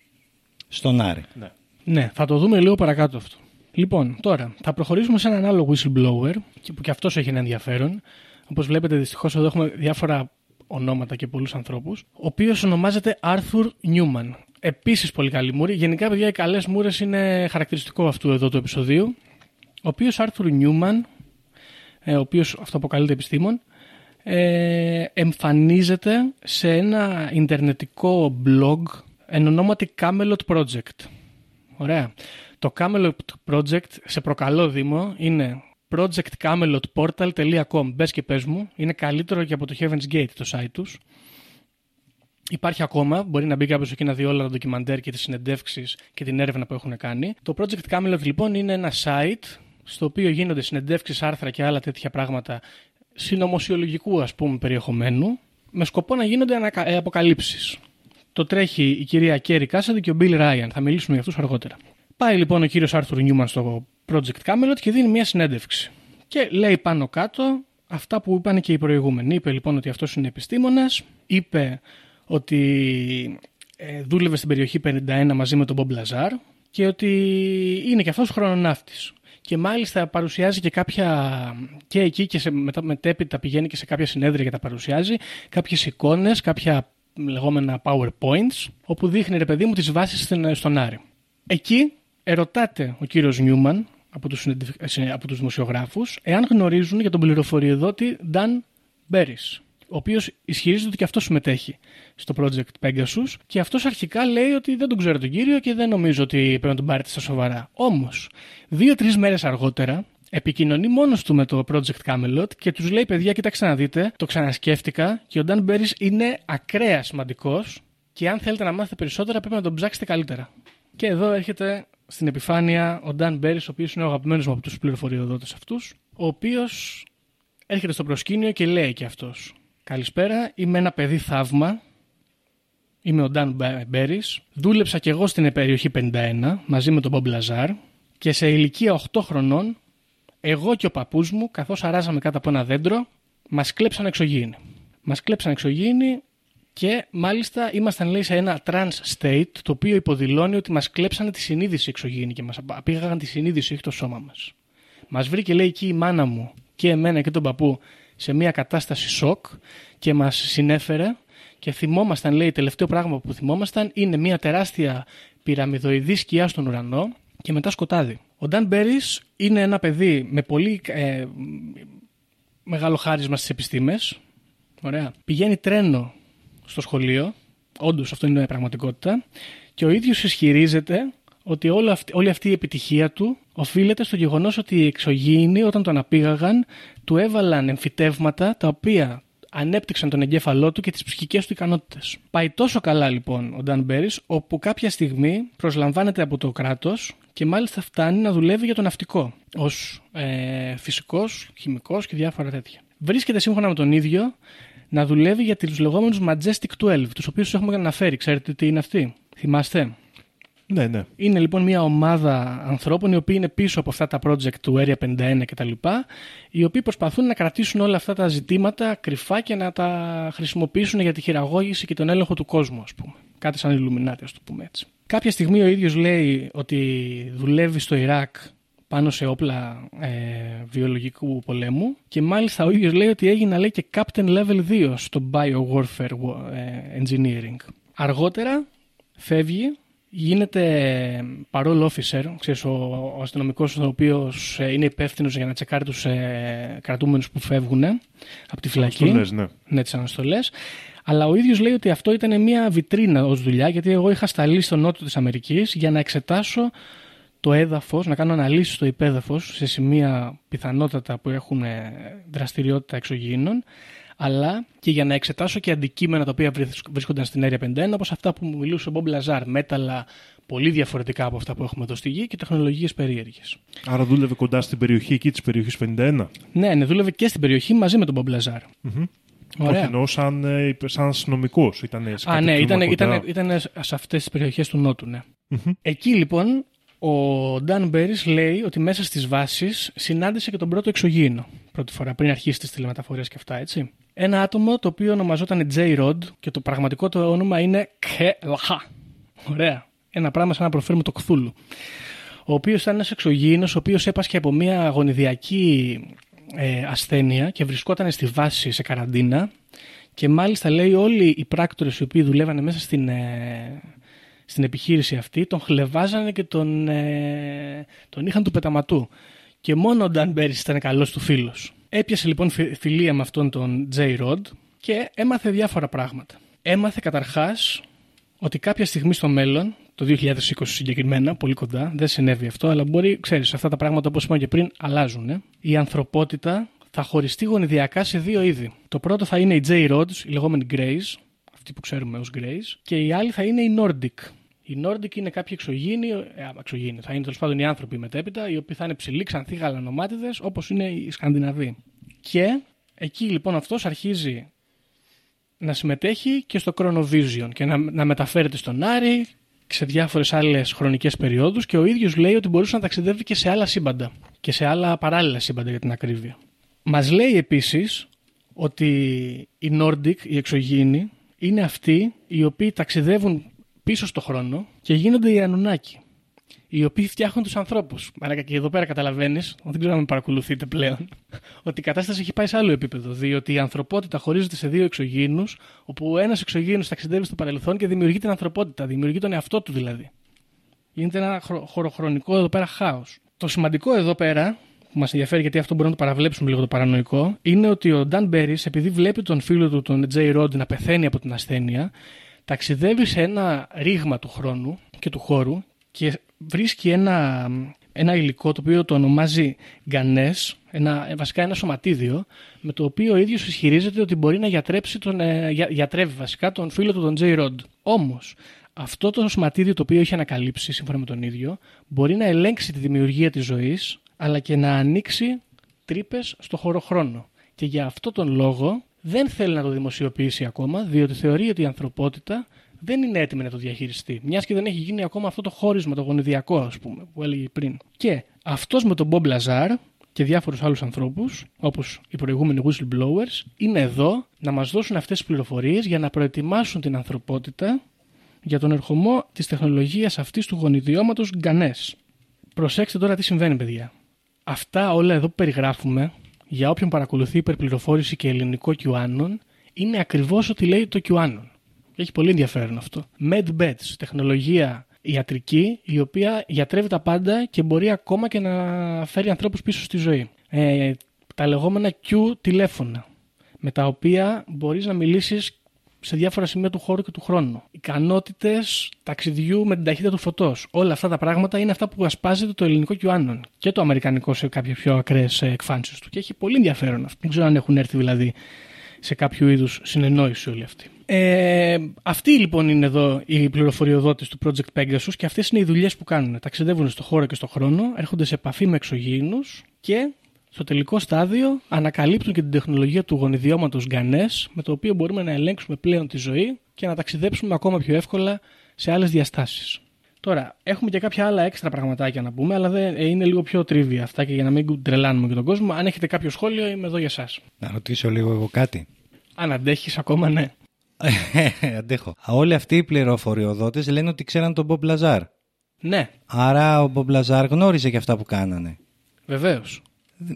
Στον Άρη. Ναι. Ναι, θα το δούμε λίγο παρακάτω αυτό. Λοιπόν, τώρα θα προχωρήσουμε σε έναν άλλο whistleblower και που και αυτός έχει ένα ενδιαφέρον. Όπως βλέπετε, δυστυχώς εδώ έχουμε διάφορα ονόματα και πολλούς ανθρώπους. Ο οποίος ονομάζεται Arthur Newman. Επίσης πολύ καλή μούρη. Γενικά, παιδιά, οι καλές μούρες είναι χαρακτηριστικό αυτού εδώ του επεισοδίου. Ο οποίος Arthur Newman, ε, ο οποίος αυτοαποκαλείται επιστήμον, ε, εμφανίζεται σε ένα ιντερνετικό blog εν ονόματι Camelot Project. Ωραία. Το Camelot Project, σε προκαλώ Δήμο, είναι projectcamelotportal.com. Μπες και πες μου, είναι καλύτερο και από το Heaven's Gate το site τους. Υπάρχει ακόμα, μπορεί να μπει κάποιος εκεί να δει όλα τα ντοκιμαντέρ και τις συνεντεύξεις και την έρευνα που έχουν κάνει. Το Project Camelot λοιπόν είναι ένα site στο οποίο γίνονται συνεντεύξεις, άρθρα και άλλα τέτοια πράγματα συνωμοσιολογικού ας πούμε περιεχομένου με σκοπό να γίνονται ανακα... ε, αποκαλύψεις. Το τρέχει η κυρία Κέρι Κάσαντι και ο Bill Ryan. Θα μιλήσουμε για αυτούς αργότερα. Πάει λοιπόν ο κύριος Άρθουρ Νιούμαν στο Project Camelot και δίνει μια συνέντευξη. Και λέει πάνω κάτω αυτά που είπαν και οι προηγούμενοι. Είπε λοιπόν ότι αυτός είναι επιστήμονας. Είπε ότι ε, δούλευε στην περιοχή 51 μαζί με τον Μπομπ Λαζάρ και ότι είναι και αυτός χρονοναύτης. Και μάλιστα παρουσιάζει και κάποια. και εκεί και σε, μετά, μετέπειτα πηγαίνει και σε κάποια συνέδρια και τα παρουσιάζει. Κάποιες εικόνες, κάποια λεγόμενα PowerPoints, όπου δείχνει ρε παιδί μου τις βάσεις στον Άρη. Εκεί ερωτάται ο κύριος Νιούμαν από τους από τους δημοσιογράφους εάν γνωρίζουν για τον πληροφοριοδότη Dan Berris ο οποίος ισχυρίζεται ότι και αυτός συμμετέχει στο project Pegasus και αυτός αρχικά λέει ότι δεν τον ξέρω τον κύριο και δεν νομίζω ότι πρέπει να τον πάρετε στα σοβαρά. Όμως, δύο-τρεις μέρες αργότερα, επικοινωνεί μόνος του με το Project Camelot και τους λέει: Παιδιά, κοιτάξτε να δείτε, το ξανασκέφτηκα και ο Dan Berry είναι ακραίας σημαντικός και αν θέλετε να μάθετε περισσότερα πρέπει να τον ψάξετε καλύτερα. Και εδώ έρχεται στην επιφάνεια ο Dan Berry, ο οποίος είναι ο αγαπημένος μου από τους πληροφοριοδότες αυτούς, ο οποίος έρχεται στο προσκήνιο και λέει και αυτός. Καλησπέρα, είμαι ένα παιδί θαύμα. Είμαι ο Νταν Μπέρις. Δούλεψα και εγώ στην περιοχή 51 μαζί με τον Μπομπ Λαζάρ και σε ηλικία 8 χρονών, εγώ και ο παππούς μου, καθώς αράζαμε κάτω από ένα δέντρο, μας κλέψαν εξωγήινοι. Μας κλέψαν εξωγήινοι και μάλιστα ήμασταν λέει σε ένα trans state το οποίο υποδηλώνει ότι μας κλέψανε τη συνείδηση εξωγήινοι και μας απήγαγαν τη συνείδηση, όχι το σώμα μας. Μας βρήκε λέει εκεί η μάνα μου και εμένα και τον παππού σε μια κατάσταση σοκ και μας συνέφερε και θυμόμασταν, λέει, τελευταίο πράγμα που θυμόμασταν είναι μια τεράστια πυραμιδοειδή σκιά στον ουρανό και μετά σκοτάδι. Ο Νταν Μπέρις είναι ένα παιδί με πολύ ε, μεγάλο χάρισμα στις επιστήμες. Ωραία. Πηγαίνει τρένο στο σχολείο. Όντως αυτό είναι πραγματικότητα. Και ο ίδιος ισχυρίζεται ότι όλη αυτή, όλη αυτή η επιτυχία του οφείλεται στο γεγονός ότι οι εξωγήινοι όταν τον απήγαγαν του έβαλαν εμφυτεύματα τα οποία ανέπτυξαν τον εγκέφαλό του και τις ψυχικές του ικανότητες. Πάει τόσο καλά λοιπόν ο Νταν Μπέρις όπου κάποια στιγμή προσλαμβάνεται από το κράτος και μάλιστα φτάνει να δουλεύει για το ναυτικό ως ε, φυσικός, χημικός και διάφορα τέτοια. Βρίσκεται σύμφωνα με τον ίδιο να δουλεύει για τους λεγόμενους Majestic 12, τους οποίους έχουμε αναφέρει. Ξέρετε τι είναι αυτοί; Θυμάστε; Ναι, ναι. Είναι λοιπόν μια ομάδα ανθρώπων οι οποίοι είναι πίσω από αυτά τα project του Area 51 κτλ. Οι οποίοι προσπαθούν να κρατήσουν όλα αυτά τα ζητήματα κρυφά και να τα χρησιμοποιήσουν για τη χειραγώγηση και τον έλεγχο του κόσμου, ας πούμε. Κάτι σαν Illuminati, ας το πούμε έτσι. Κάποια στιγμή ο ίδιος λέει ότι δουλεύει στο Ιράκ πάνω σε όπλα ε, βιολογικού πολέμου και μάλιστα ο ίδιος λέει ότι έγινε λέει και Captain Level 2 στο Biowarfare ε, Engineering. Αργότερα φεύγει γίνεται parole officer, ξέρεις, ο, ο αστυνομικός ο οποίος ε, είναι υπεύθυνος για να τσεκάρει τους ε, κρατούμενους που φεύγουν από τη φυλακή. Αναστολές, ναι. Ναι, τις αναστολές. Αλλά ο ίδιος λέει ότι αυτό ήταν μια βιτρίνα ως δουλειά, γιατί εγώ είχα σταλεί στο νότο της Αμερικής για να εξετάσω το έδαφος, να κάνω αναλύσεις στο υπέδαφος σε σημεία πιθανότατα που έχουν ε, δραστηριότητα εξωγήινων αλλά και για να εξετάσω και αντικείμενα τα οποία βρίσκονταν στην Area 51, όπως αυτά που μου μιλούσε ο Μπομπ Λαζάρ, μέταλλα πολύ διαφορετικά από αυτά που έχουμε εδώ στη γη και τεχνολογίες περίεργες. Άρα δούλευε κοντά στην περιοχή εκεί της περιοχής 51. Ναι, ναι, δούλευε και στην περιοχή μαζί με τον Μπομπ Λαζάρ. Mm-hmm. Όχι εννοώ σαν, ε, σαν αστυνομικό. Ήταν σε Α, ναι, ήταν, ήταν, ήταν σε αυτές τις περιοχές του Νότου, ναι. Mm-hmm. Εκεί λοιπόν ο Νταν Μπέρις λέει ότι μέσα στις βάσεις συνάντησε και τον πρώτο εξωγήινο πρώτη φορά, πριν αρχίσει τις τηλεμεταφορές και αυτά, έτσι. Ένα άτομο το οποίο ονομαζόταν J. Rod και το πραγματικό του όνομα είναι Κελαχά. Ωραία. Ένα πράγμα σαν να προφέρουμε το κθούλου. Ο οποίος ήταν ένας εξωγήινος, ο οποίος έπασχε από μια αγωνιδιακή ε, ασθένεια και βρισκόταν στη βάση σε καραντίνα. Και μάλιστα λέει όλοι οι πράκτορες οι οποίοι δουλεύανε μέσα στην, ε, στην επιχείρηση αυτή τον χλεβάζανε και τον, ε, τον είχαν του πεταματού. Και μόνο ο Νταν Μπέρις ήταν καλός του φίλος. Έπιασε λοιπόν φιλία με αυτόν τον J. Rod και έμαθε διάφορα πράγματα. Έμαθε καταρχάς ότι κάποια στιγμή στο μέλλον, το 2020 συγκεκριμένα, πολύ κοντά, δεν συνέβη αυτό, αλλά μπορεί, ξέρεις, αυτά τα πράγματα όπως είπαμε και πριν αλλάζουν. Η ανθρωπότητα θα χωριστεί γονιδιακά σε δύο είδη. Το πρώτο θα είναι οι J. Rods, οι λεγόμενοι Greys, αυτή που ξέρουμε ως Grace, και η άλλη θα είναι η Nordic. Η Nordic είναι κάποιοι εξωγήινοι, ε, εξωγήινοι, θα είναι τέλος πάντων οι άνθρωποι μετέπειτα, οι οποίοι θα είναι ψηλοί, ξανθοί, γαλανομάτιδες, όπως είναι οι Σκανδιναβοί. Και εκεί λοιπόν αυτός αρχίζει να συμμετέχει και στο Chronovision και να, να μεταφέρεται στον Άρη και σε διάφορες άλλες χρονικές περιόδους και ο ίδιος λέει ότι μπορούσε να ταξιδεύει και σε άλλα σύμπαντα και σε άλλα παράλληλα σύμπαντα για την ακρίβεια. Μας λέει επίσης ότι οι Nordic, οι εξωγήινοι, είναι αυτοί οι οποίοι ταξιδεύουν πίσω στο χρόνο και γίνονται οι Ανουνάκοι. Οι οποίοι φτιάχνουν τους ανθρώπους. Μαλάκα και εδώ πέρα καταλαβαίνεις, δεν ξέρω αν με παρακολουθείτε πλέον, ότι η κατάσταση έχει πάει σε άλλο επίπεδο. Διότι η ανθρωπότητα χωρίζεται σε δύο εξωγήινους, όπου ένας εξωγήινος ταξιδεύει στο παρελθόν και δημιουργεί την ανθρωπότητα, δημιουργεί τον εαυτό του δηλαδή. Γίνεται ένα χωροχρονικό εδώ πέρα χάος. Το σημαντικό εδώ πέρα, που μας ενδιαφέρει γιατί αυτό μπορούμε να το παραβλέψουμε λίγο το παρανοϊκό, είναι ότι ο Νταν Μπέρις, επειδή βλέπει τον φίλο του, τον Τζέι Ρόντ, να πεθαίνει από την ασθένεια, ταξιδεύει σε ένα ρήγμα του χρόνου και του χώρου και βρίσκει ένα, ένα υλικό το οποίο το ονομάζει γκανές, ένα, βασικά ένα σωματίδιο, με το οποίο ο ίδιος ισχυρίζεται ότι μπορεί να γιατρέψει τον, ε, για, γιατρεύει βασικά τον φίλο του τον Τζέι Ροντ. Όμως, αυτό το σωματίδιο το οποίο έχει ανακαλύψει σύμφωνα με τον ίδιο, μπορεί να ελέγξει τη δημιουργία της ζωής, αλλά και να ανοίξει τρύπες στο χώρο χρόνο. Και για αυτό τον λόγο δεν θέλει να το δημοσιοποιήσει ακόμα, διότι θεωρεί ότι η ανθρωπότητα δεν είναι έτοιμη να το διαχειριστεί. Μιας και δεν έχει γίνει ακόμα αυτό το χώρισμα, το γονιδιακό, ας πούμε, που έλεγε πριν. Και αυτός με τον Μπομπ Λαζάρ και διάφορους άλλους ανθρώπους, όπως οι προηγούμενοι whistleblowers, είναι εδώ να μας δώσουν αυτές τις πληροφορίες για να προετοιμάσουν την ανθρωπότητα για τον ερχομό της τεχνολογίας αυτής του γονιδιώματος γκανές. Προσέξτε τώρα τι συμβαίνει, παιδιά. Αυτά όλα εδώ που περιγράφουμε για όποιον παρακολουθεί υπερπληροφόρηση και ελληνικό QAnon είναι ακριβώς ό,τι λέει το QAnon. Έχει πολύ ενδιαφέρον αυτό. MedBeds, τεχνολογία ιατρική η οποία γιατρεύει τα πάντα και μπορεί ακόμα και να φέρει ανθρώπους πίσω στη ζωή. Ε, τα λεγόμενα Q τηλέφωνα με τα οποία μπορείς να μιλήσεις σε διάφορα σημεία του χώρου και του χρόνου. Ικανότητες ταξιδιού με την ταχύτητα του φωτός. Όλα αυτά τα πράγματα είναι αυτά που ασπάζεται το ελληνικό QAnon και το αμερικανικό σε κάποιε πιο ακραίες εκφάνσεις του. Και έχει πολύ ενδιαφέρον αυτό. Δεν ξέρω αν έχουν έρθει δηλαδή σε κάποιο είδους συνεννόηση όλοι αυτοί. Ε, αυτοί λοιπόν είναι εδώ οι πληροφοριοδότες του Project Pegasus και αυτές είναι οι δουλειές που κάνουν. Ταξιδεύουν στο χώρο και στο χρόνο, έρχονται σε επαφή με εξωγήινους και στο τελικό στάδιο ανακαλύπτουν και την τεχνολογία του γονιδιώματος γκανές με το οποίο μπορούμε να ελέγξουμε πλέον τη ζωή και να ταξιδέψουμε ακόμα πιο εύκολα σε άλλες διαστάσεις. Τώρα, έχουμε και κάποια άλλα έξτρα πραγματάκια να πούμε, αλλά δεν, ε, είναι λίγο πιο τρίβια αυτά και για να μην τρελάνουμε και τον κόσμο. Αν έχετε κάποιο σχόλιο, είμαι εδώ για εσά. Να ρωτήσω λίγο εγώ κάτι. Αν αντέχεις ακόμα, ναι. Αντέχω. Όλοι αυτοί οι πληροφοριοδότες λένε ότι ξέραν τον Μπομπ Λαζάρ. Ναι. Άρα ο Μπομπ Λαζάρ γνώριζε και αυτά που κάνανε. Βεβαίως.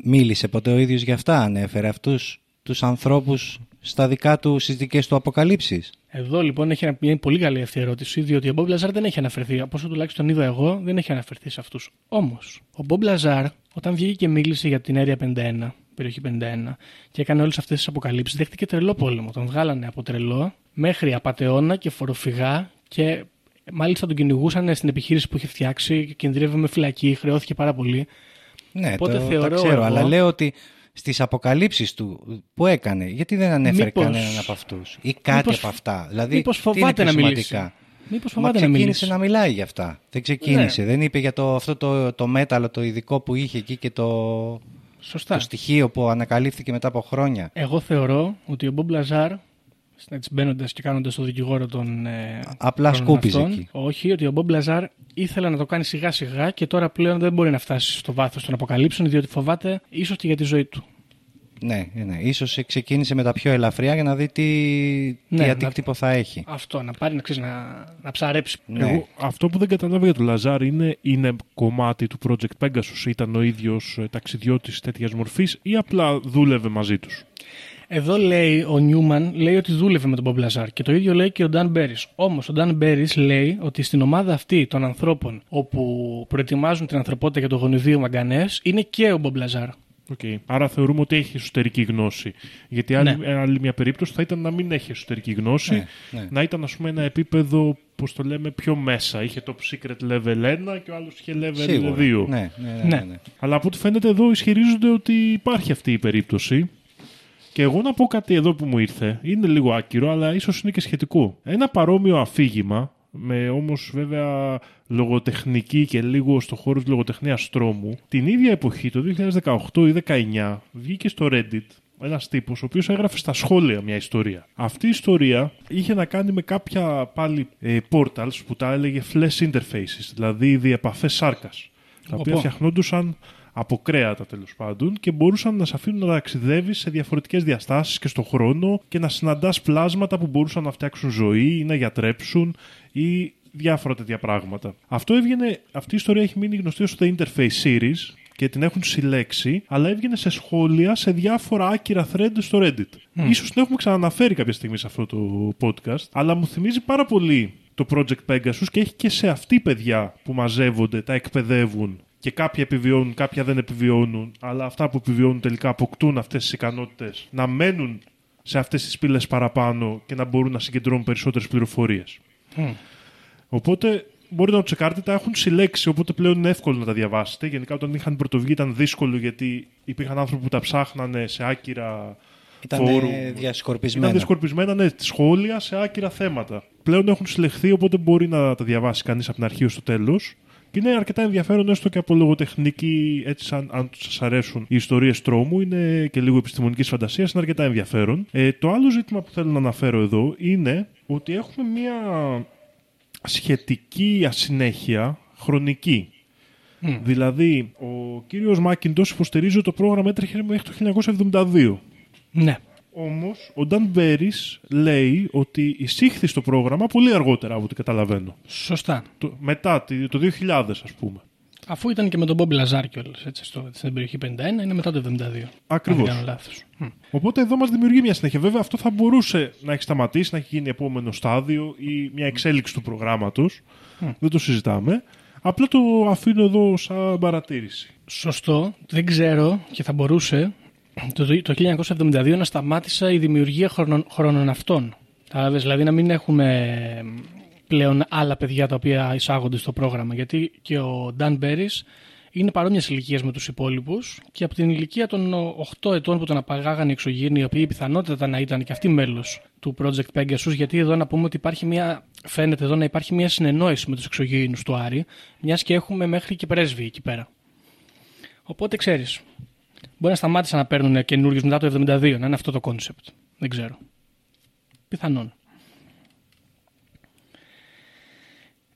Μίλησε ποτέ ο ίδιος για αυτά, ανέφερε αυτούς τους ανθρώπους στα δικά του, στις δικές του αποκαλύψεις. Εδώ λοιπόν έχει μια πολύ καλή αυτή ερώτηση, διότι ο Μπομπ Λαζάρ δεν έχει αναφερθεί, από όσο τουλάχιστον είδα εγώ, δεν έχει αναφερθεί σε αυτούς. Όμως, ο Μπομπ Λαζάρ, όταν βγήκε και μίλησε για την Area 51, περιοχή 51, και έκανε όλες αυτές τις αποκαλύψεις, δέχτηκε τρελό πόλεμο. Τον βγάλανε από τρελό μέχρι απατεώνα και φοροφυγά και μάλιστα τον κυνηγούσαν στην επιχείρηση που είχε φτιάξει, κινδυνεύει με φυλακή, χρεώθηκε πάρα πολύ. Ναι, Οπότε το, θεωρώ ξέρω, εγώ... αλλά λέω ότι στις αποκαλύψεις του που έκανε, γιατί δεν ανέφερε μήπως... κανέναν από αυτούς ή κάτι μήπως... από αυτά; Δηλαδή, μήπως φοβάται να μιλήσει; Μήπως φοβάται Μα ξεκίνησε να, μιλάει για αυτά. Δεν ξεκίνησε. Ναι. Δεν είπε για το, αυτό το, το μέταλλο, το ειδικό που είχε εκεί και το, Σωστά. το στοιχείο που ανακαλύφθηκε μετά από χρόνια. Εγώ θεωρώ ότι ο Μπομπ Λαζάρ έτσι μπαίνοντας και κάνοντας το δικηγόρο των. Ε, Απλά σκούπιζε εκεί. Όχι, ότι ο Μπομπ Λαζάρ ήθελε να το κάνει σιγά σιγά και τώρα πλέον δεν μπορεί να φτάσει στο βάθος των αποκαλύψεων διότι φοβάται ίσως και για τη ζωή του. Ναι, ναι. Ίσως ξεκίνησε με τα πιο ελαφριά για να δει τι, ναι, τι αντίκτυπο να... θα έχει. Αυτό, να πάρει να, ξέρεις, να, να ψαρέψει. Ναι. Εγώ, αυτό που δεν καταλάβω για τον Λαζάρ είναι, είναι κομμάτι του Project Pegasus. Ήταν ο ίδιος ε, ταξιδιώτης τέτοιας μορφής ή απλά δούλευε μαζί τους; Εδώ λέει ο Νιούμαν λέει ότι δούλευε με τον Μπομπ Λαζάρ και το ίδιο λέει και ο Νταν Μπέρι. Όμως ο Νταν Μπέρι λέει ότι στην ομάδα αυτή των ανθρώπων όπου προετοιμάζουν την ανθρωπότητα για το γονιδίο Μαγκανές είναι και ο Μπομπ Λαζάρ. Okay. Άρα θεωρούμε ότι έχει εσωτερική γνώση. Γιατί άλλη, ναι. άλλη μια περίπτωση θα ήταν να μην έχει εσωτερική γνώση, ναι, ναι. να ήταν ας πούμε ένα επίπεδο, πώς το λέμε, πιο μέσα. Είχε το secret level 1 και ο άλλος είχε level Σίγουρα. 2. Ναι, ναι, ναι, ναι, ναι. Αλλά από ό,τι φαίνεται εδώ ισχυρίζονται ότι υπάρχει αυτή η περίπτωση Και εγώ να πω κάτι εδώ που μου ήρθε. Είναι λίγο άκυρο, αλλά ίσως είναι και σχετικό. Ένα παρόμοιο αφήγημα, με όμως βέβαια λογοτεχνική και λίγο στο χώρο της λογοτεχνίας τρόμου, την ίδια εποχή, το 2018 ή 2019, βγήκε στο Reddit ένας τύπος, ο οποίος έγραφε στα σχόλια μια ιστορία. Αυτή η ιστορία είχε να κάνει με κάποια πάλι ε, portals που τα έλεγε flash interfaces, δηλαδή διεπαφές σάρκας. Τα οποία Οπό. φτιαχνόντουσαν από κρέατα τέλος πάντων και μπορούσαν να σε αφήνουν να ταξιδεύεις σε διαφορετικές διαστάσεις και στον χρόνο και να συναντάς πλάσματα που μπορούσαν να φτιάξουν ζωή ή να γιατρέψουν ή διάφορα τέτοια πράγματα. Αυτό έβγαινε, αυτή η ιστορία έχει μείνει γνωστή ως The Interface Series και την έχουν συλλέξει, αλλά έβγαινε σε σχόλια σε διάφορα άκυρα thread στο Reddit. Ίσως την έχουμε ξαναναφέρει κάποια στιγμή σε αυτό το podcast, αλλά μου θυμίζει πάρα πολύ το Project Pegasus και έχει και σε αυτή παιδιά που μαζεύονται, τα εκπαιδεύουν και κάποια επιβιώνουν, κάποια δεν επιβιώνουν, αλλά αυτά που επιβιώνουν τελικά αποκτούν αυτές τις ικανότητες να μένουν σε αυτές τις πύλες παραπάνω και να μπορούν να συγκεντρώνουν περισσότερες πληροφορίες. Οπότε μπορείτε να το τσεκάρετε, τα έχουν συλλέξει, οπότε πλέον είναι εύκολο να τα διαβάσετε. Γενικά όταν είχαν πρωτοβγεί ήταν δύσκολο γιατί υπήρχαν άνθρωποι που τα ψάχνανε σε άκυρα Ήταν φόρουμ. διασκορπισμένα. Ήταν διασκορπισμένα ναι, σχόλια σε άκυρα θέματα. Πλέον έχουν συλλεχθεί, οπότε μπορεί να τα διαβάσει κανείς από την αρχή ως το τέλος. Και είναι αρκετά ενδιαφέρον έστω και από λογοτεχνική, έτσι σαν, αν σας αρέσουν οι ιστορίες τρόμου, είναι και λίγο επιστημονικής φαντασίας, είναι αρκετά ενδιαφέρον. Ε, το άλλο ζήτημα που θέλω να αναφέρω εδώ είναι ότι έχουμε μια σχετική ασυνέχεια χρονική. Δηλαδή, ο κύριος Μάκιντος υποστηρίζει ότι το πρόγραμμα έτρεχε μέχρι το 1972. Ναι. Όμως, ο Νταν Μπέρι λέει ότι εισήχθη στο πρόγραμμα πολύ αργότερα από ό,τι καταλαβαίνω. Σωστά. Το, μετά τη- το 2000, ας πούμε. Αφού ήταν και με τον Μπόμπι Λαζάρ κιόλας, έτσι, στο, στην περιοχή 51, είναι μετά το 72. Ακριβώς. Αν δεν κάνω λάθος. Μμ. Οπότε εδώ μας δημιουργεί μια συνέχεια. Βέβαια, αυτό θα μπορούσε να έχει σταματήσει, να έχει γίνει επόμενο στάδιο ή μια εξέλιξη του προγράμματος. Δεν το συζητάμε. Απλά το αφήνω εδώ σαν παρατήρηση. Σωστό. Δεν ξέρω και θα μπορούσε το, το 1972 να σταμάτησε η δημιουργία χρονο, χρονοναυτών. Κατάλαβες, δηλαδή να μην έχουμε πλέον άλλα παιδιά τα οποία εισάγονται στο πρόγραμμα. Γιατί και ο Νταν Μπέρις είναι παρόμοιας ηλικίας με τους υπόλοιπους και από την ηλικία των 8 ετών που τον απαγάγανε οι εξωγήινοι, οι οποίοι πιθανότατα να ήταν και αυτοί μέλος του Project Pegasus, γιατί εδώ να πούμε ότι υπάρχει μια, φαίνεται εδώ να υπάρχει μια συνεννόηση με τους εξωγήινους του Άρη, μιας και έχουμε μέχρι και πρέσβη εκεί πέρα. Οπότε ξέρεις, μπορεί να σταμάτησαν να παίρνουν καινούριου μετά το 72, να είναι αυτό το κόνσεπτ. Δεν ξέρω. Πιθανόν.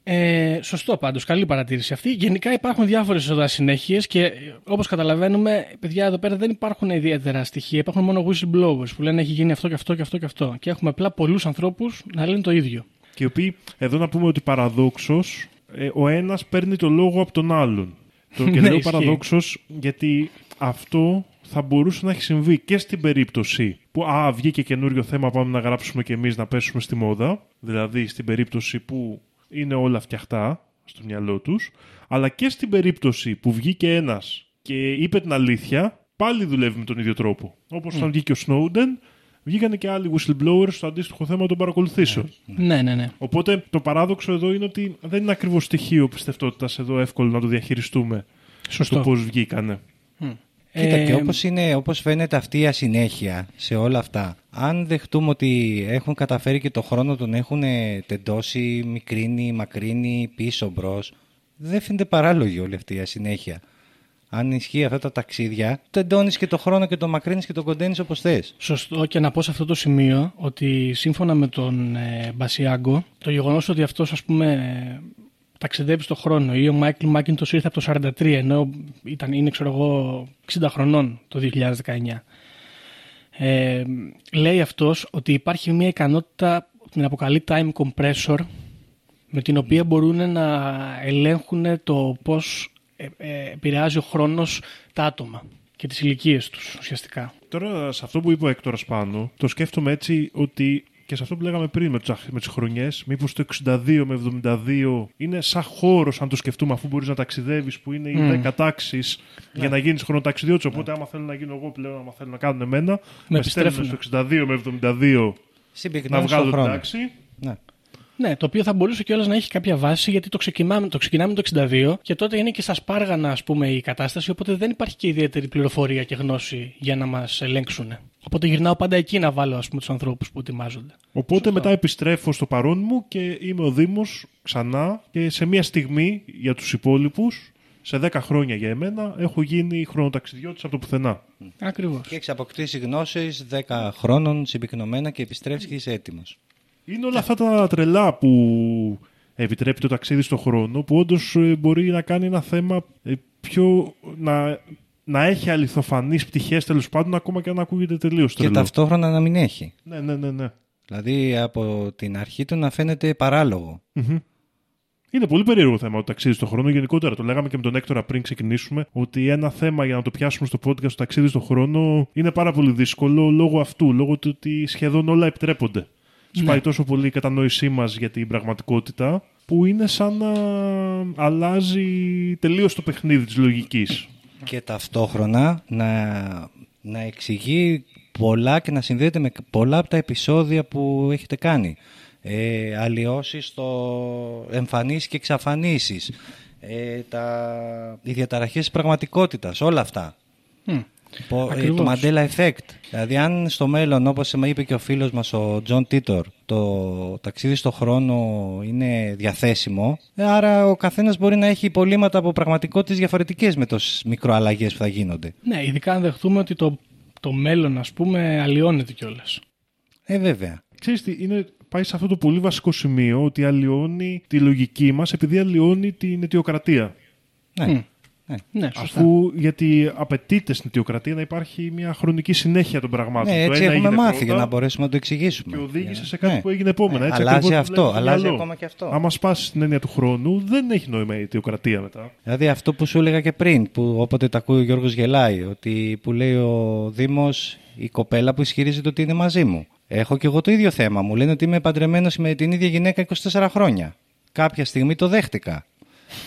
Ε, σωστό πάντως, καλή παρατήρηση αυτή. Γενικά υπάρχουν διάφορες εδώ ασυνέχειες και ε, όπως καταλαβαίνουμε, παιδιά εδώ πέρα δεν υπάρχουν ιδιαίτερα στοιχεία. Υπάρχουν μόνο whistleblowers που λένε έχει γίνει αυτό και αυτό και αυτό και αυτό. Και έχουμε απλά πολλούς ανθρώπους να λένε το ίδιο. Και οι οποίοι, εδώ να πούμε ότι παραδόξως, ο ένας παίρνει το λόγο από τον άλλον. Το και Ναι, λέω ισχύει. παραδόξω γιατί αυτό θα μπορούσε να έχει συμβεί και στην περίπτωση που α, βγήκε καινούριο θέμα, πάμε να γράψουμε και εμείς να πέσουμε στη μόδα. Δηλαδή στην περίπτωση που είναι όλα φτιαχτά στο μυαλό τους, αλλά και στην περίπτωση που βγήκε ένας και είπε την αλήθεια, πάλι δουλεύει με τον ίδιο τρόπο. Όπως όταν βγήκε ο Snowden, βγήκανε και άλλοι whistleblowers στο αντίστοιχο θέμα των παρακολουθήσεων. Ναι, ναι, ναι. Οπότε το παράδοξο εδώ είναι ότι δεν είναι ακριβώς στοιχείο πιστευτότητας εδώ εύκολο να το διαχειριστούμε. Σωστό. Το πώς βγήκανε. Κοίτα, Ε, και όπως, είναι, όπως φαίνεται αυτή η ασυνέχεια σε όλα αυτά, αν δεχτούμε ότι έχουν καταφέρει και το χρόνο τον έχουν ε, τεντώσει, μικρύνει, μακρύνει, πίσω μπρος, δεν φαίνεται παράλογη όλη αυτή η ασυνέχεια. Αν ισχύει αυτά τα ταξίδια, τεντώνεις και το χρόνο και το μακρύνεις και το κοντένεις όπως θες. Σωστό και να πω σε αυτό το σημείο ότι σύμφωνα με τον ε, Μπασιάγκο, το γεγονός ότι αυτός ας πούμε ε, ταξιδεύει στον χρόνο ή ο Μάικλ Μάκιντος ήρθε από το 43 ενώ ήταν, είναι ξέρω εγώ 60 χρονών το 2019. Ε, λέει αυτός ότι υπάρχει μια ικανότητα που την αποκαλεί time compressor με την οποία μπορούν να ελέγχουν το πώς ε, ε, επηρεάζει ο χρόνος τα άτομα και τις ηλικίες τους ουσιαστικά. Τώρα, σε αυτό που είπε ο Έκτορας πάνω, το σκέφτομαι έτσι ότι και σε αυτό που λέγαμε πριν με, τους, με τις χρονιές, μήπως το 62 με 72 είναι σαν χώρος, αν το σκεφτούμε, αφού μπορείς να ταξιδεύεις, που είναι οι 10 τάξει για να γίνεις χρονοταξιδιώτη. Οπότε, άμα θέλω να γίνω εγώ πλέον, άμα θέλω να κάνουν εμένα, με, Με στέλνουν επιστρέφουνε. στο 62 με 72 να Συμπυκνώνει βγάλω τον την χρόνο. τάξη. Ναι. Ναι, το οποίο θα μπορούσε κιόλας να έχει κάποια βάση γιατί το ξεκινάμε, το ξεκινάμε το 62 και τότε είναι και στα σπάργανα ας πούμε, η κατάσταση. Οπότε δεν υπάρχει και ιδιαίτερη πληροφορία και γνώση για να μας ελέγξουν. Οπότε γυρνάω πάντα εκεί να βάλω ας πούμε, τους ανθρώπους που ετοιμάζονται. Οπότε μετά επιστρέφω στο παρόν μου και είμαι ο Δήμος ξανά και σε μια στιγμή για τους υπόλοιπους, σε 10 χρόνια για εμένα, έχω γίνει χρονοταξιδιώτης από το πουθενά. Ακριβώς. Και έχεις αποκτήσει γνώσεις 10 χρόνων συμπυκνωμένα και επιστρέφεις και είσαι έτοιμος. Είναι όλα αυτά τα τρελά που επιτρέπει το ταξίδι στον χρόνο, που όντως μπορεί να κάνει ένα θέμα ε, πιο. να, να έχει αληθοφανείς πτυχές τέλος πάντων, ακόμα και αν ακούγεται τελείως Και τρελό. ταυτόχρονα να μην έχει. Ναι, ναι, ναι, ναι. Δηλαδή από την αρχή του να φαίνεται παράλογο. Είναι πολύ περίεργο θέμα το ταξίδι στον χρόνο. Γενικότερα, το λέγαμε και με τον Έκτορα πριν ξεκινήσουμε, ότι ένα θέμα για να το πιάσουμε στο podcast το ταξίδι στον χρόνο είναι πάρα πολύ δύσκολο λόγω αυτού. Λόγω του ότι σχεδόν όλα επιτρέπονται. Σπάει τόσο πολύ η κατανόησή μας για την πραγματικότητα, που είναι σαν να αλλάζει τελείως το παιχνίδι της λογικής. Και ταυτόχρονα να, να εξηγεί πολλά και να συνδέεται με πολλά από τα επεισόδια που έχετε κάνει. Ε, αλλοιώσεις στο εμφανίσεις και εξαφανίσεις. Ε, τα, οι διαταραχές της πραγματικότητας, όλα αυτά. Πο- ε, Ακριβώς. το Mandela Effect. Δηλαδή, αν στο μέλλον, όπως με είπε και ο φίλος μας ο Τζον Τίτορ, το ταξίδι στο χρόνο είναι διαθέσιμο, ε, άρα ο καθένας μπορεί να έχει υπολείμματα από πραγματικότητες διαφορετικές με τόσες μικροαλλαγές που θα γίνονται. Ναι, ειδικά αν δεχτούμε ότι το, το μέλλον, ας πούμε, αλλοιώνεται κιόλας. Ε, βέβαια. Ξέρεις τι, είναι, πάει σε αυτό το πολύ βασικό σημείο ότι αλλοιώνει τη λογική μας επειδή αλλοιώνει την αιτιοκρατία. Ναι. Μμ. Ναι. Ναι, σωστά. Αφού γιατί απαιτείται στην αιτιοκρατία να υπάρχει μια χρονική συνέχεια των πραγμάτων. Ναι, Το έτσι ένα έχουμε έγινε μάθει πρώτα για να μπορέσουμε να το εξηγήσουμε. Και οδήγησε Για- σε κάτι ναι. που έγινε επόμενα. Ναι, Έτσι, αλλάζει ακριβώς αυτό, δουλεύει το αλλάζει μυαλό. ακόμα και αυτό. Άμα σπάσει την έννοια του χρόνου, δεν έχει νόημα η αιτιοκρατία μετά. Δηλαδή αυτό που σου έλεγα και πριν, που όποτε τα ακούει ο Γιώργος γελάει, ότι που λέει ο Δήμος η κοπέλα που ισχυρίζεται ότι είναι μαζί μου. Έχω και εγώ το ίδιο θέμα. Μου λένε ότι είμαι παντρεμένος με την ίδια γυναίκα 24 χρόνια. Κάποια στιγμή το δέχτηκα.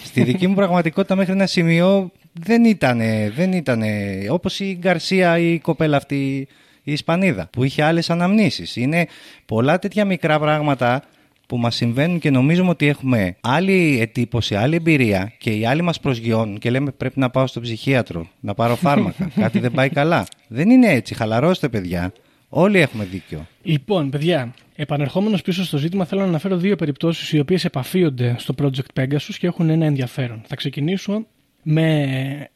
Στη δική μου πραγματικότητα μέχρι ένα σημείο δεν ήτανε, δεν ήτανε όπως η Γκαρσία η κοπέλα αυτή η Ισπανίδα που είχε άλλες αναμνήσεις. Είναι πολλά τέτοια μικρά πράγματα που μας συμβαίνουν και νομίζουμε ότι έχουμε άλλη εντύπωση, άλλη εμπειρία και οι άλλοι μας προσγειώνουν και λέμε πρέπει να πάω στον ψυχίατρο, να πάρω φάρμακα, κάτι δεν πάει καλά. Δεν είναι έτσι, χαλαρώστε παιδιά. Όλοι έχουμε δίκιο. Λοιπόν, παιδιά, επανερχόμενος πίσω στο ζήτημα, θέλω να αναφέρω δύο περιπτώσεις οι οποίες επαφίονται στο Project Pegasus και έχουν ένα ενδιαφέρον. Θα ξεκινήσω με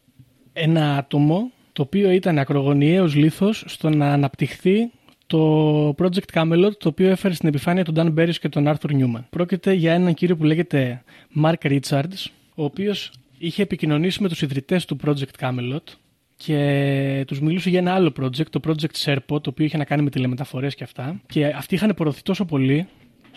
ένα άτομο το οποίο ήταν ακρογωνιαίος λίθος στο να αναπτυχθεί το Project Camelot το οποίο έφερε στην επιφάνεια τον Dan Barris και τον Arthur Newman. Πρόκειται για έναν κύριο που λέγεται Mark Richards ο οποίος είχε επικοινωνήσει με τους ιδρυτές του Project Camelot και τους μιλούσε για ένα άλλο project, το Project Serpo, το οποίο είχε να κάνει με τηλεμεταφορές και αυτά. Και αυτοί είχαν προωθεί τόσο πολύ,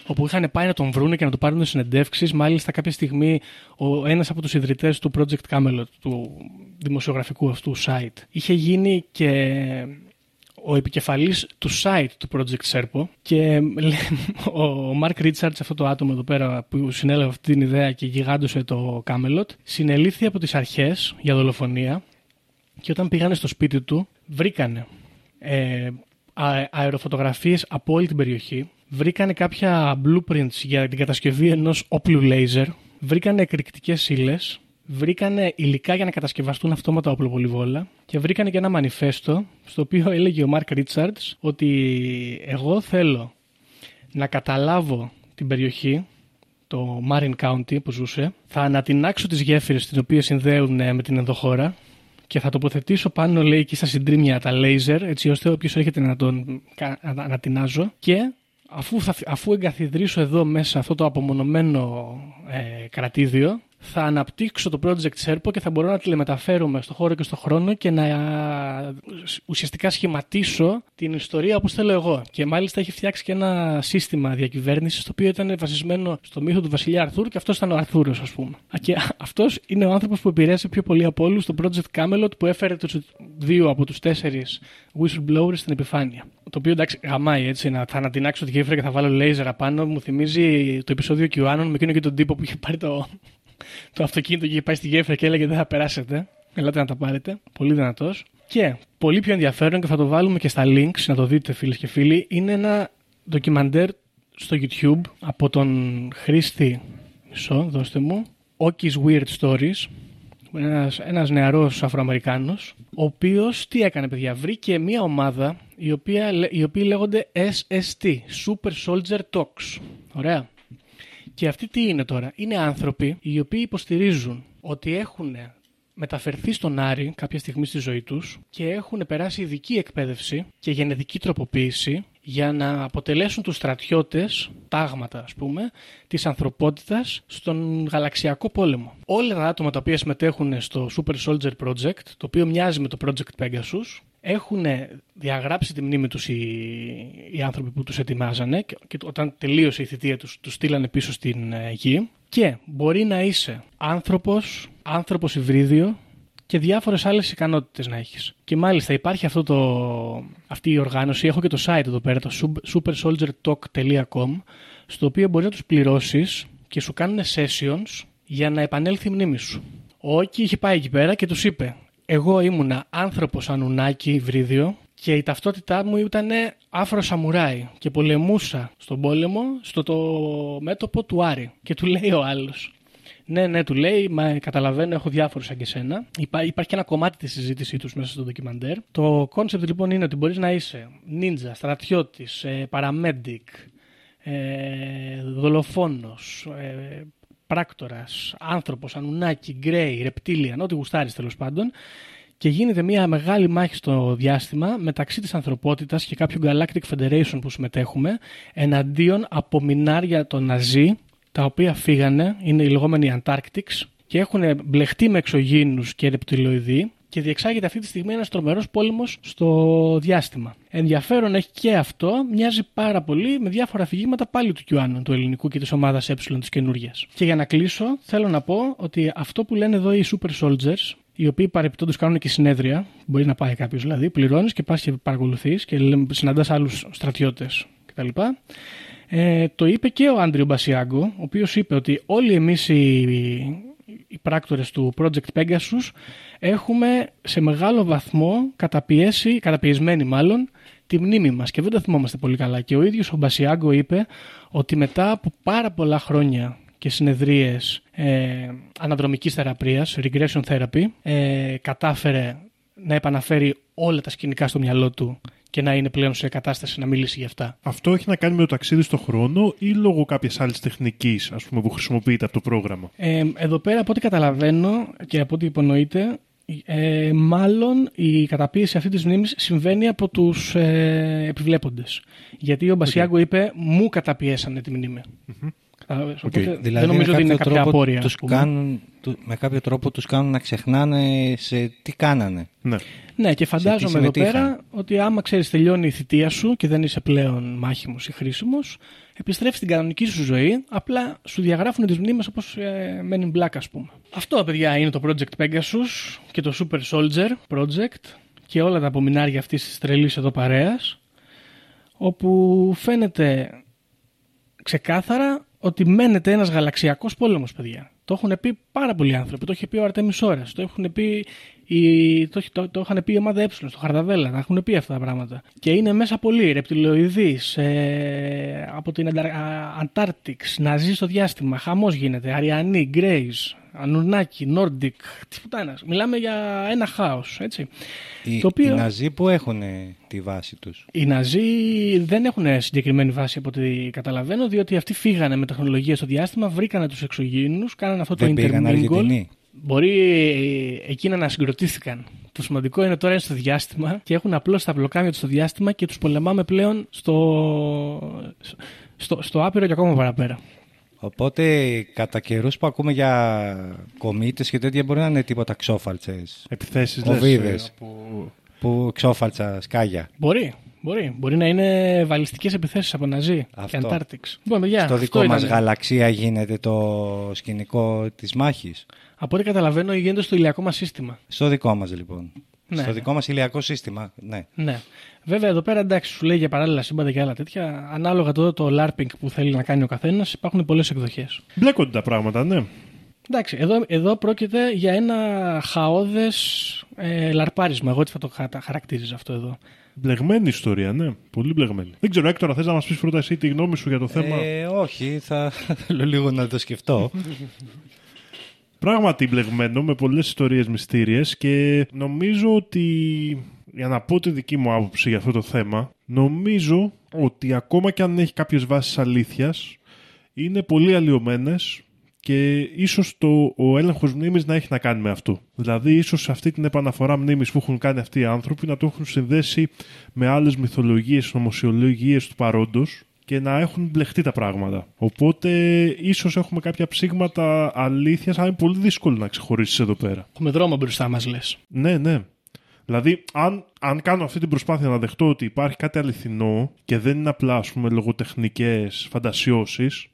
όπου είχαν πάει να τον βρούνε και να του πάρουν συνεντεύξεις. Μάλιστα, κάποια στιγμή, ο ένας από τους ιδρυτές του Project Camelot, του δημοσιογραφικού αυτού site, είχε γίνει και ο επικεφαλής του site του Project Serpo και ο Mark Richards, αυτό το άτομο εδώ πέρα που συνέλαβε αυτή την ιδέα και γιγάντωσε το Camelot, συνελήφθη από τις αρχές για δολοφονία και όταν πήγανε στο σπίτι του βρήκανε ε, α, αεροφωτογραφίες από όλη την περιοχή. Βρήκανε κάποια blueprints για την κατασκευή ενός όπλου laser. Βρήκανε εκρηκτικές ύλες βρήκανε υλικά για να κατασκευαστούν αυτόματα όπλο και βρήκανε και ένα μανιφέστο στο οποίο έλεγε ο Mark Richards ότι εγώ θέλω να καταλάβω την περιοχή το Marin County που ζούσε. Θα ανατινάξω τις γέφυρες τις οποίες συνδέουν ε, με την ενδοχώρα και θα τοποθετήσω πάνω λέει εκεί στα συντρίμια τα λέιζερ έτσι ώστε όποιος έρχεται να τον κα- να- να ανατινάζω και αφού, θα, αφού εγκαθιδρύσω εδώ μέσα αυτό το απομονωμένο ε, κρατήδιο θα αναπτύξω το project Serpo και θα μπορώ να τηλεμεταφέρομαι στο χώρο και στο χρόνο και να ε, ουσιαστικά σχηματίσω την ιστορία όπως θέλω εγώ. Και μάλιστα έχει φτιάξει και ένα σύστημα διακυβέρνησης το οποίο ήταν βασισμένο στο μύθο του βασιλιά Αρθούρ και αυτός ήταν ο Αρθούρος ας πούμε. Α, Και αυτός είναι ο άνθρωπος που επηρέασε πιο πολύ από όλους το project Camelot που έφερε τους δύο από τους τέσσερις whistleblowers στην επιφάνεια. Το οποίο εντάξει γαμάει έτσι να θα ανατινάξω τη γέφυρα και θα βάλω λέιζερ απάνω μου θυμίζει το επεισόδιο QAnon με εκείνο και τον τύπο που είχε πάρει το, το αυτοκίνητο και είχε πάει στη γέφυρα και έλεγε δεν θα περάσετε. Ελάτε να τα πάρετε. Πολύ δυνατός. Και πολύ πιο ενδιαφέρον και θα το βάλουμε και στα links να το δείτε φίλες και φίλοι. Είναι ένα ντοκιμαντέρ στο YouTube από τον χρήστη, μισό, δώστε μου, Oki's Weird Stories, ένας, ένας νεαρός Αφροαμερικάνος, ο οποίος τι έκανε παιδιά, βρήκε μια ομάδα η οποία, οι οποίοι λέγονται SST, Super Soldier Talks. Ωραία. Και αυτοί τι είναι τώρα; Είναι άνθρωποι οι οποίοι υποστηρίζουν ότι έχουν μεταφερθεί στον Άρη κάποια στιγμή στη ζωή τους και έχουν περάσει ειδική εκπαίδευση και γενετική τροποποίηση για να αποτελέσουν τους στρατιώτες, τάγματα ας πούμε, της ανθρωπότητας στον γαλαξιακό πόλεμο. Όλα τα άτομα τα οποία συμμετέχουν στο Super Soldier Project, το οποίο μοιάζει με το Project Pegasus, έχουν διαγράψει τη μνήμη τους οι, οι άνθρωποι που τους ετοιμάζανε και όταν τελείωσε η θητεία τους, τους στείλανε πίσω στην ε, γη και μπορεί να είσαι άνθρωπος, άνθρωπος υβρίδιο και διάφορες άλλες ικανότητες να έχεις. Και μάλιστα υπάρχει αυτό το, αυτή η οργάνωση, έχω και το site εδώ πέρα, το supersoldiertalk.com, στο οποίο μπορείς να τους πληρώσεις και σου κάνουν sessions για να επανέλθει η μνήμη σου. Ο Όκη είχε πάει εκεί πέρα και τους είπε εγώ ήμουνα άνθρωπος ανουνάκι υβρίδιο και η ταυτότητά μου ήταν άφρο σαμουράι και πολεμούσα στον πόλεμο στο το μέτωπο του Άρη. Και του λέει ο άλλος ναι, ναι, του λέει, μα καταλαβαίνω, έχω διάφορους σαν και σένα. Υπά, υπάρχει και ένα κομμάτι της συζήτησής τους μέσα στο ντοκιμαντέρ. Το κόνσεπτ λοιπόν είναι ότι μπορείς να είσαι νίντζα, στρατιώτης, ε, paramedic, ε, δολοφόνος, ε, πράκτορας, άνθρωπος, ανουνάκι, grey, reptilian, ό,τι γουστάρεις τέλος πάντων. Και γίνεται μια μεγάλη μάχη στο διάστημα μεταξύ της ανθρωπότητας και κάποιου Galactic Federation που συμμετέχουμε εναντίον από μινάρια των Ναζί τα οποία φύγανε, είναι οι λεγόμενοι Antarctics και έχουν μπλεχτεί με εξωγήινους και ρεπτιλοειδή και διεξάγεται αυτή τη στιγμή ένας τρομερός πόλεμος στο διάστημα. Ενδιαφέρον έχει και αυτό, μοιάζει πάρα πολύ με διάφορα αφηγήματα πάλι του QAnon, του ελληνικού και της ομάδας ε της καινούργιας. Και για να κλείσω, θέλω να πω ότι αυτό που λένε εδώ οι Super Soldiers, οι οποίοι παρεπιπτόντως κάνουν και συνέδρια, μπορεί να πάει κάποιος δηλαδή, πληρώνεις και πας και παρακολουθείς και συναντάς άλλους στρατιώτες κτλ. Ε, το είπε και ο Άντριο Μπασιάγκο, ο οποίος είπε ότι όλοι εμείς οι, οι πράκτορες του Project Pegasus έχουμε σε μεγάλο βαθμό καταπιέσει, καταπιεσμένοι μάλλον, τη μνήμη μας και δεν το θυμόμαστε πολύ καλά. Και ο ίδιος ο Μπασιάγκο είπε ότι μετά από πάρα πολλά χρόνια και συνεδρίες ε, αναδρομικής θεραπείας, regression therapy, ε, κατάφερε να επαναφέρει όλα τα σκηνικά στο μυαλό του και να είναι πλέον σε κατάσταση να μιλήσει γι' αυτά. Αυτό έχει να κάνει με το ταξίδι στον χρόνο ή λόγω κάποιας άλλης τεχνικής που χρησιμοποιείται από το πρόγραμμα; Ε, εδώ πέρα, από ό,τι καταλαβαίνω και από ό,τι υπονοείται, ε, μάλλον η καταπίεση αυτή της μνήμης συμβαίνει από τους ε, επιβλέποντες. Γιατί ο Μπασιάγκο είπε «μου καταπιέσανε τη μνήμη». Okay. Δηλαδή δεν νομίζω ότι είναι κάποια απόρρια. Τους κάνουν, με κάποιο τρόπο τους κάνουν να ξεχνάνε σε τι κάνανε. Ναι. Ναι, και φαντάζομαι εδώ πέρα ότι άμα ξέρεις τελειώνει η θητεία σου και δεν είσαι πλέον μάχημος ή χρήσιμος, επιστρέφεις στην κανονική σου ζωή, απλά σου διαγράφουν τις μνήμες όπως ε, Men in Black, ας πούμε. Αυτό, παιδιά, είναι το Project Pegasus και το Super Soldier Project και όλα τα απομεινάρια αυτής της τρελής εδώ παρέας, όπου φαίνεται ξεκάθαρα ότι μένεται ένας γαλαξιακός πόλεμος, παιδιά. Το έχουν πει πάρα πολλοί άνθρωποι. Το είχε πει ο Αρτέμις Ωρα. Το έχουν πει η, το, το, το είχαν πει η ομάδα Ε, στο Χαρδαβέλα. Τα έχουν πει αυτά τα πράγματα. Και είναι μέσα πολλοί. Ρεπτιλοειδή, ε, από την Αντάρτιξ, να ζει στο διάστημα. Χαμός γίνεται. Αριανή, Γκρέις, Ανουνάκι, Νόρντικ. Τίποτα ένας. Μιλάμε για ένα χάος. Οι, το οποίο... οι Ναζί που έχουν τη βάση τους; Οι Ναζί δεν έχουν συγκεκριμένη βάση από ό,τι καταλαβαίνω, διότι αυτοί φύγανε με τεχνολογία στο διάστημα, βρήκανε τους εξωγήινους, κάνανε αυτό δεν το intermingle. Μπορεί εκείνα να συγκροτήθηκαν. Το σημαντικό είναι τώρα είναι στο διάστημα και έχουν απλώς τα μπλοκάμια τους στο διάστημα και τους πολεμάμε πλέον στο, στο, στο άπειρο και ακόμα παραπέρα. Οπότε κατά καιρούς που ακούμε για κομίτες και τέτοια μπορεί να είναι τίποτα ξόφαλτσες. Επιθέσεις, Οβίδες. Από... Που ξόφαλτσα σκάγια. Μπορεί. Μπορεί. Μπορεί να είναι βαλιστικές επιθέσεις από Ναζί και Αντάρτιξ. Στο δικό μας γαλαξία γίνεται το σκηνικό της μάχης. Από ό,τι καταλαβαίνω γίνεται στο ηλιακό μας σύστημα. Στο δικό μας λοιπόν. Ναι. Στο δικό μας ηλιακό σύστημα, ναι. ναι. Βέβαια εδώ πέρα εντάξει σου λέει για παράλληλα σύμπαντα και άλλα τέτοια. Ανάλογα το, το LARPing που θέλει να κάνει ο καθένας υπάρχουν πολλές εκδοχές. Μπλέκονται τα πράγματα, ναι. Εντάξει, εδώ, εδώ πρόκειται για ένα χαόδες ε, λαρπάρισμα. Εγώ έτσι θα το χα- χαρακτήριζα αυτό εδώ. Μπλεγμένη ιστορία, ναι. Πολύ μπλεγμένη. Δεν ξέρω, Έκτορα, θες να μας πεις πρώτα εσύ τη γνώμη σου για το θέμα; Ε, όχι, θα θέλω λίγο να το σκεφτώ. Πράγματι μπλεγμένο με πολλές ιστορίες μυστήριες και νομίζω ότι για να πω τη δική μου άποψη για αυτό το θέμα νομίζω ότι ακόμα και αν έχει κάποιες βάσεις αλήθειας είναι πολύ αλλοιωμένες και ίσως το, ο έλεγχος μνήμης να έχει να κάνει με αυτό. Δηλαδή ίσως αυτή την επαναφορά μνήμης που έχουν κάνει αυτοί οι άνθρωποι να το έχουν συνδέσει με άλλες μυθολογίες, νομοσιολογίες του παρόντος και να έχουν μπλεχτεί τα πράγματα. Οπότε ίσως έχουμε κάποια ψήγματα αλήθειας, αλλά είναι πολύ δύσκολο να ξεχωρίσεις εδώ πέρα. Έχουμε δρόμο μπροστά μας λες. Ναι, ναι. Δηλαδή, αν, αν κάνω αυτή την προσπάθεια να δεχτώ ότι υπάρχει κάτι αληθινό και δεν είναι απλά, ας πούμε, λογοτεχνικές φαντασιώσεις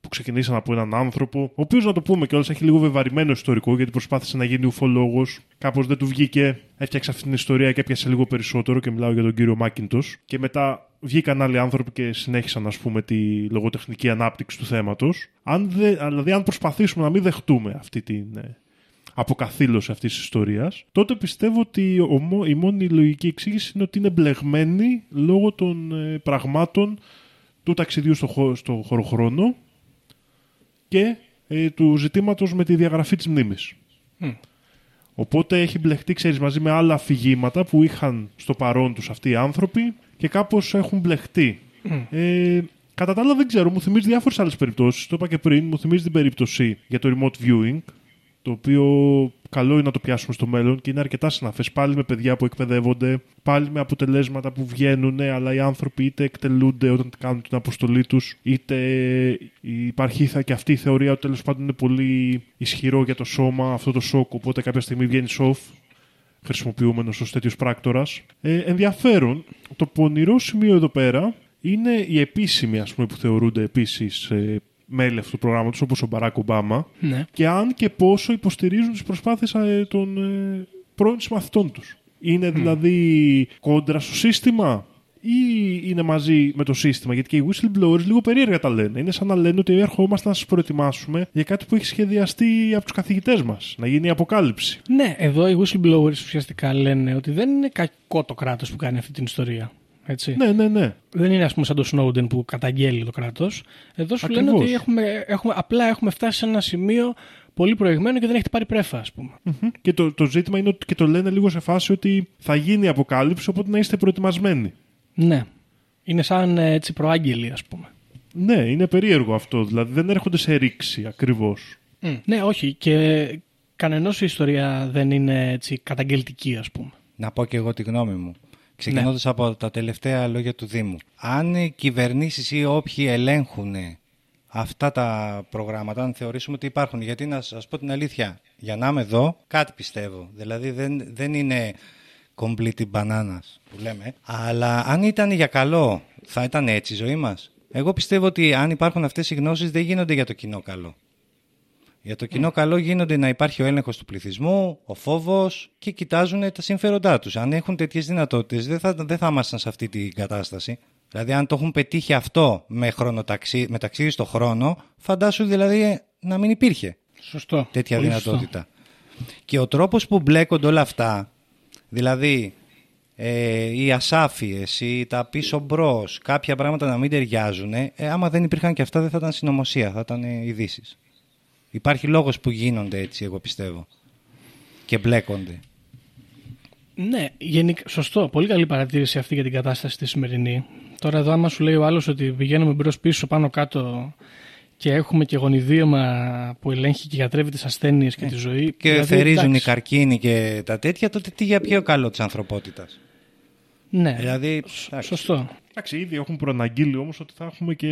που ξεκινήσαν από έναν άνθρωπο, ο οποίος να το πούμε κιόλας έχει λίγο βεβαρημένο ιστορικό γιατί προσπάθησε να γίνει ουφολόγος, κάπως δεν του βγήκε, έφτιαξε αυτή την ιστορία και έπιασε λίγο περισσότερο και μιλάω για τον κύριο Μάκιντος και μετά βγήκαν άλλοι άνθρωποι και συνέχισαν ας πούμε τη λογοτεχνική ανάπτυξη του θέματος. Αν δε, δηλαδή αν προσπαθήσουμε να μην δεχτούμε αυτή την ε, αποκαθήλωση αυτής της ιστορίας, τότε πιστεύω ότι ο, μο- η μόνη λογική εξήγηση είναι ότι είναι μπλεγμένη λόγω των ε, πραγμάτων του ταξιδιού στο, χω, στο χωροχρόνο και ε, του ζητήματος με τη διαγραφή της μνήμης. Οπότε έχει μπλεχτεί, ξέρεις, μαζί με άλλα αφηγήματα που είχαν στο παρόν τους αυτοί οι άνθρωποι και κάπως έχουν μπλεχτεί. Ε, κατά τα άλλα δεν ξέρω, μου θυμίζει διάφορες άλλες περιπτώσεις. Το είπα και πριν, μου θυμίζει την περίπτωση για το remote viewing, το οποίο καλό είναι να το πιάσουμε στο μέλλον και είναι αρκετά συναφές. Πάλι με παιδιά που εκπαιδεύονται, πάλι με αποτελέσματα που βγαίνουν, αλλά οι άνθρωποι είτε εκτελούνται όταν κάνουν την αποστολή τους, είτε υπάρχει θα- και αυτή η θεωρία ότι τέλος πάντων είναι πολύ ισχυρό για το σώμα αυτό το σοκ, οπότε κάποια στιγμή βγαίνει σοφ χρησιμοποιούμενος ως τέτοιος πράκτορας. Ε, ενδιαφέρον, το πονηρό σημείο εδώ πέρα είναι οι επίσημοι ας πούμε, που θεωρούνται επίσης ε, μέλη αυτού του προγράμματος, όπως ο Μπαράκ Ομπάμα, Ναι. και αν και πόσο υποστηρίζουν τις προσπάθειες ε, των ε, πρώην συμμαθητών τους. Είναι δηλαδή κόντρα στο σύστημα; Ή είναι μαζί με το σύστημα, γιατί και οι whistleblowers λίγο περίεργα τα λένε. Είναι σαν να λένε ότι ερχόμαστε να σας προετοιμάσουμε για κάτι που έχει σχεδιαστεί από τους καθηγητές μας, να γίνει η αποκάλυψη. Ναι, εδώ οι whistleblowers ουσιαστικά λένε ότι δεν είναι κακό το κράτος που κάνει αυτή την ιστορία. Έτσι. Ναι, ναι, ναι. Δεν είναι, ας πούμε, σαν το Snowden που καταγγέλει το κράτος. Εδώ σου λένε Ακριβώς. ότι έχουμε, έχουμε, απλά έχουμε φτάσει σε ένα σημείο πολύ προηγμένο και δεν έχετε πάρει πρέφα, ας πούμε. Μμμ. Και το, το ζήτημα είναι ότι και το λένε λίγο σε φάση ότι θα γίνει η αποκάλυψη, οπότε να είστε προετοιμασμένοι. Ναι. Είναι σαν ε, έτσι προάγγελοι, ας πούμε. Ναι, είναι περίεργο αυτό. Δηλαδή δεν έρχονται σε ρήξη ακριβώς. Ναι, όχι. Και κανενός η ιστορία δεν είναι έτσι καταγγελτική, ας πούμε. Να πω και εγώ τη γνώμη μου. Ξεκινώντας από τα τελευταία λόγια του Δήμου. Αν οι κυβερνήσεις ή όποιοι ελέγχουν αυτά τα προγράμματα, αν θεωρήσουμε ότι υπάρχουν, γιατί να σας πω την αλήθεια, για να είμαι εδώ, κάτι πιστεύω. Δηλαδή δεν, δεν είναι complete bananas που λέμε. Αλλά αν ήταν για καλό, θα ήταν έτσι η ζωή μας. Εγώ πιστεύω ότι αν υπάρχουν αυτές οι γνώσεις δεν γίνονται για το κοινό καλό. Για το κοινό καλό γίνονται να υπάρχει ο έλεγχος του πληθυσμού, ο φόβος και κοιτάζουν τα συμφέροντά τους. Αν έχουν τέτοιες δυνατότητες δεν θα, δεν θα ήμασταν σε αυτή την κατάσταση. Δηλαδή αν το έχουν πετύχει αυτό με, χρονοταξί, με ταξίδι στο χρόνο, φαντάσου δηλαδή να μην υπήρχε Σωστό. τέτοια Πολύ δυνατότητα. Και ο τρόπος που μπλέκονται όλα αυτά, δηλαδή ε, οι ασάφειες ή τα πίσω μπρος, κάποια πράγματα να μην ταιριάζουν, ε, άμα δεν υπήρχαν και αυτά δεν θα ήταν συνωμοσία, θα ήταν ε, ειδήσεις. Υπάρχει λόγος που γίνονται έτσι, εγώ πιστεύω. Και μπλέκονται. Ναι, γενικά, σωστό. Πολύ καλή παρατήρηση αυτή για την κατάσταση τη σημερινή. Τώρα εδώ άμα σου λέει ο άλλος ότι πηγαίνουμε μπρος πίσω πάνω κάτω και έχουμε και γονιδίωμα που ελέγχει και γιατρεύει τις ασθένειες και τη ζωή. Ε, Και δηλαδή, θερίζουν οι εντάξει. καρκίνοι και τα τέτοια, τότε τι για ποιο καλό της ανθρωπότητας; Ναι, Δηλαδή, εντάξει. σωστό. Εντάξει, ήδη έχουν προαναγγείλει όμως ότι θα έχουμε και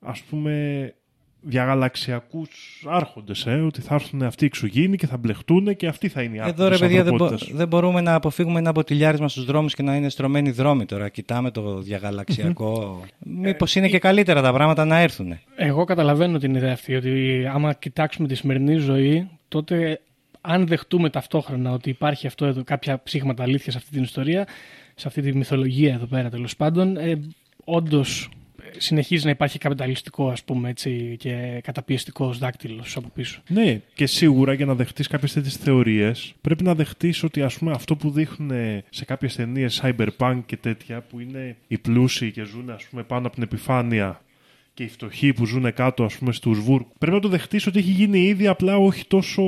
ας πούμε διαγαλαξιακούς άρχοντες. Ε, ότι θα έρθουν αυτοί οι εξωγήινοι και θα μπλεχτούν και αυτοί θα είναι οι άρχοντε. Εδώ ρε παιδιά δεν, μπο- δεν μπορούμε να αποφύγουμε ένα μποτιλιάρισμα στους δρόμους και να είναι στρωμένοι δρόμοι τώρα. Κοιτάμε το διαγαλαξιακό. Μήπως είναι και καλύτερα τα πράγματα να έρθουν. Εγώ καταλαβαίνω την ιδέα αυτή, ότι άμα κοιτάξουμε τη σημερινή ζωή, τότε αν δεχτούμε ταυτόχρονα ότι υπάρχει αυτό εδώ, κάποια ψήγματα αλήθειας σε αυτή την ιστορία, σε αυτή τη μυθολογία εδώ πέρα τέλος πάντων, ε, όντως συνεχίζει να υπάρχει καπιταλιστικό ας πούμε έτσι, και καταπιεστικός δάκτυλος από πίσω. Ναι, και σίγουρα για να δεχτείς κάποιες τέτοιες θεωρίες πρέπει να δεχτείς ότι ας πούμε αυτό που δείχνουν σε κάποιες ταινίες cyberpunk και τέτοια που είναι οι πλούσιοι και ζουν ας πούμε πάνω από την επιφάνεια και οι φτωχοί που ζουν κάτω ας πούμε στους βούρκους πρέπει να το δεχτείς ότι έχει γίνει ήδη απλά όχι τόσο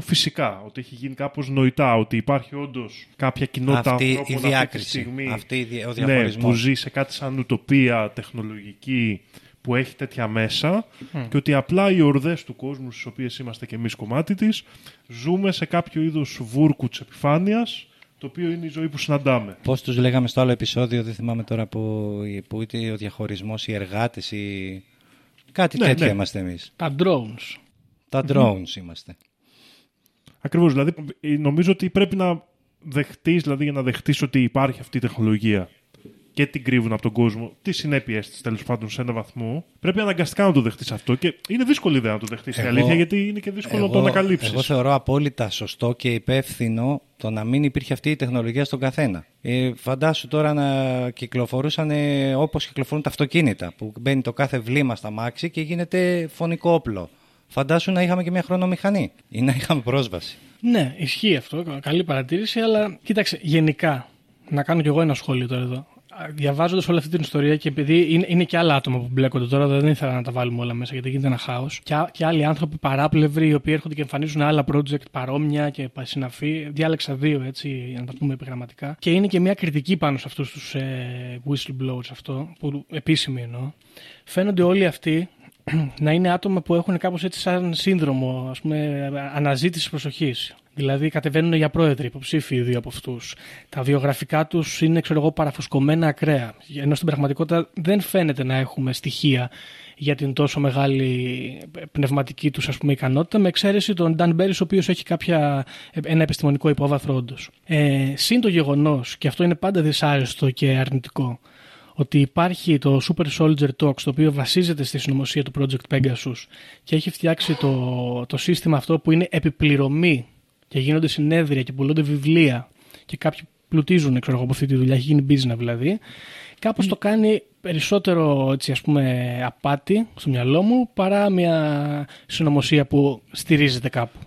φυσικά ότι έχει γίνει κάπως νοητά ότι υπάρχει όντως κάποια κοινότητα Αυτή η ανθρώπων αυτή τη διάκριση, στιγμή αυτή η δια- ο ναι, διαχωρισμός. που ζει σε κάτι σαν ουτοπία τεχνολογική που έχει τέτοια μέσα και ότι απλά οι ορδές του κόσμου στις οποίες είμαστε και εμείς κομμάτι της ζούμε σε κάποιο είδος βούρκου της επιφάνειας το οποίο είναι η ζωή που συναντάμε. Πώς τους λέγαμε στο άλλο επεισόδιο, δεν θυμάμαι τώρα που, που είτε ο διαχωρισμός, οι εργάτες, οι... κάτι Ναι, τέτοιο ναι. είμαστε εμείς. Τα drones. Τα drones είμαστε. Ακριβώς, δηλαδή νομίζω ότι πρέπει να δεχτείς, δηλαδή για να δεχτείς ότι υπάρχει αυτή η τεχνολογία και την κρύβουν από τον κόσμο, τις συνέπειες της τέλος πάντων σε έναν βαθμό. Πρέπει αναγκαστικά να το δεχτείς αυτό και είναι δύσκολη ιδέα να το δεχτείς. Η Εγώ- αλήθεια, γιατί είναι και δύσκολο να το ανακαλύψεις. Εγώ θεωρώ απόλυτα σωστό και υπεύθυνο το να μην υπήρχε αυτή η τεχνολογία στον καθένα. Ε, φαντάσου τώρα να κυκλοφορούσαν ε, όπως κυκλοφορούν τα αυτοκίνητα, που μπαίνει το κάθε βλήμα στα μάξι και γίνεται φωνικό όπλο. Φαντάσου να είχαμε και μια χρονομηχανή ή να είχαμε πρόσβαση. Ναι, ισχύει αυτό. Καλή παρατήρηση, αλλά κοίταξε, γενικά, να κάνω κι εγώ ένα σχόλιο τώρα εδώ. Διαβάζοντας όλη αυτή την ιστορία και επειδή είναι, είναι και άλλα άτομα που μπλέκονται τώρα, δεν ήθελα να τα βάλουμε όλα μέσα γιατί γίνεται ένα χάος. Και, α- και άλλοι άνθρωποι παράπλευροι οι οποίοι έρχονται και εμφανίζουν άλλα project παρόμοια και πα- συναφή. Διάλεξα δύο έτσι, για να τα πούμε επιγραμματικά. Και είναι και μια κριτική πάνω σε αυτούς τους ε, whistleblowers αυτό, που επίσημη εννοώ. Φαίνονται όλοι αυτοί να είναι άτομα που έχουν κάπως έτσι σαν σύνδρομο ας πούμε, αναζήτηση προσοχής. Δηλαδή κατεβαίνουν για πρόεδροι υποψήφοι οι δύο από αυτούς. Τα βιογραφικά τους είναι, ξέρω εγώ, παραφουσκωμένα ακραία. Ενώ στην πραγματικότητα δεν φαίνεται να έχουμε στοιχεία για την τόσο μεγάλη πνευματική τους ικανότητα, με εξαίρεση τον Dan Μπέρις, ο οποίος έχει κάποια, ένα επιστημονικό υπόβαθρο όντως. Ε, συν το γεγονός, και αυτό είναι πάντα δυσάρεστο και αρνητικό, ότι υπάρχει το Super Soldier Talks, το οποίο βασίζεται στη συνωμοσία του Project Pegasus και έχει φτιάξει το, το σύστημα αυτό που είναι επιπληρωμή και γίνονται συνέδρια και πουλούνται βιβλία και κάποιοι πλουτίζουν ξέρω εγώ, από αυτή τη δουλειά, έχει γίνει business δηλαδή. Κάπως το κάνει περισσότερο έτσι, ας πούμε, απάτη στο μυαλό μου παρά μια συνωμοσία που στηρίζεται κάπου.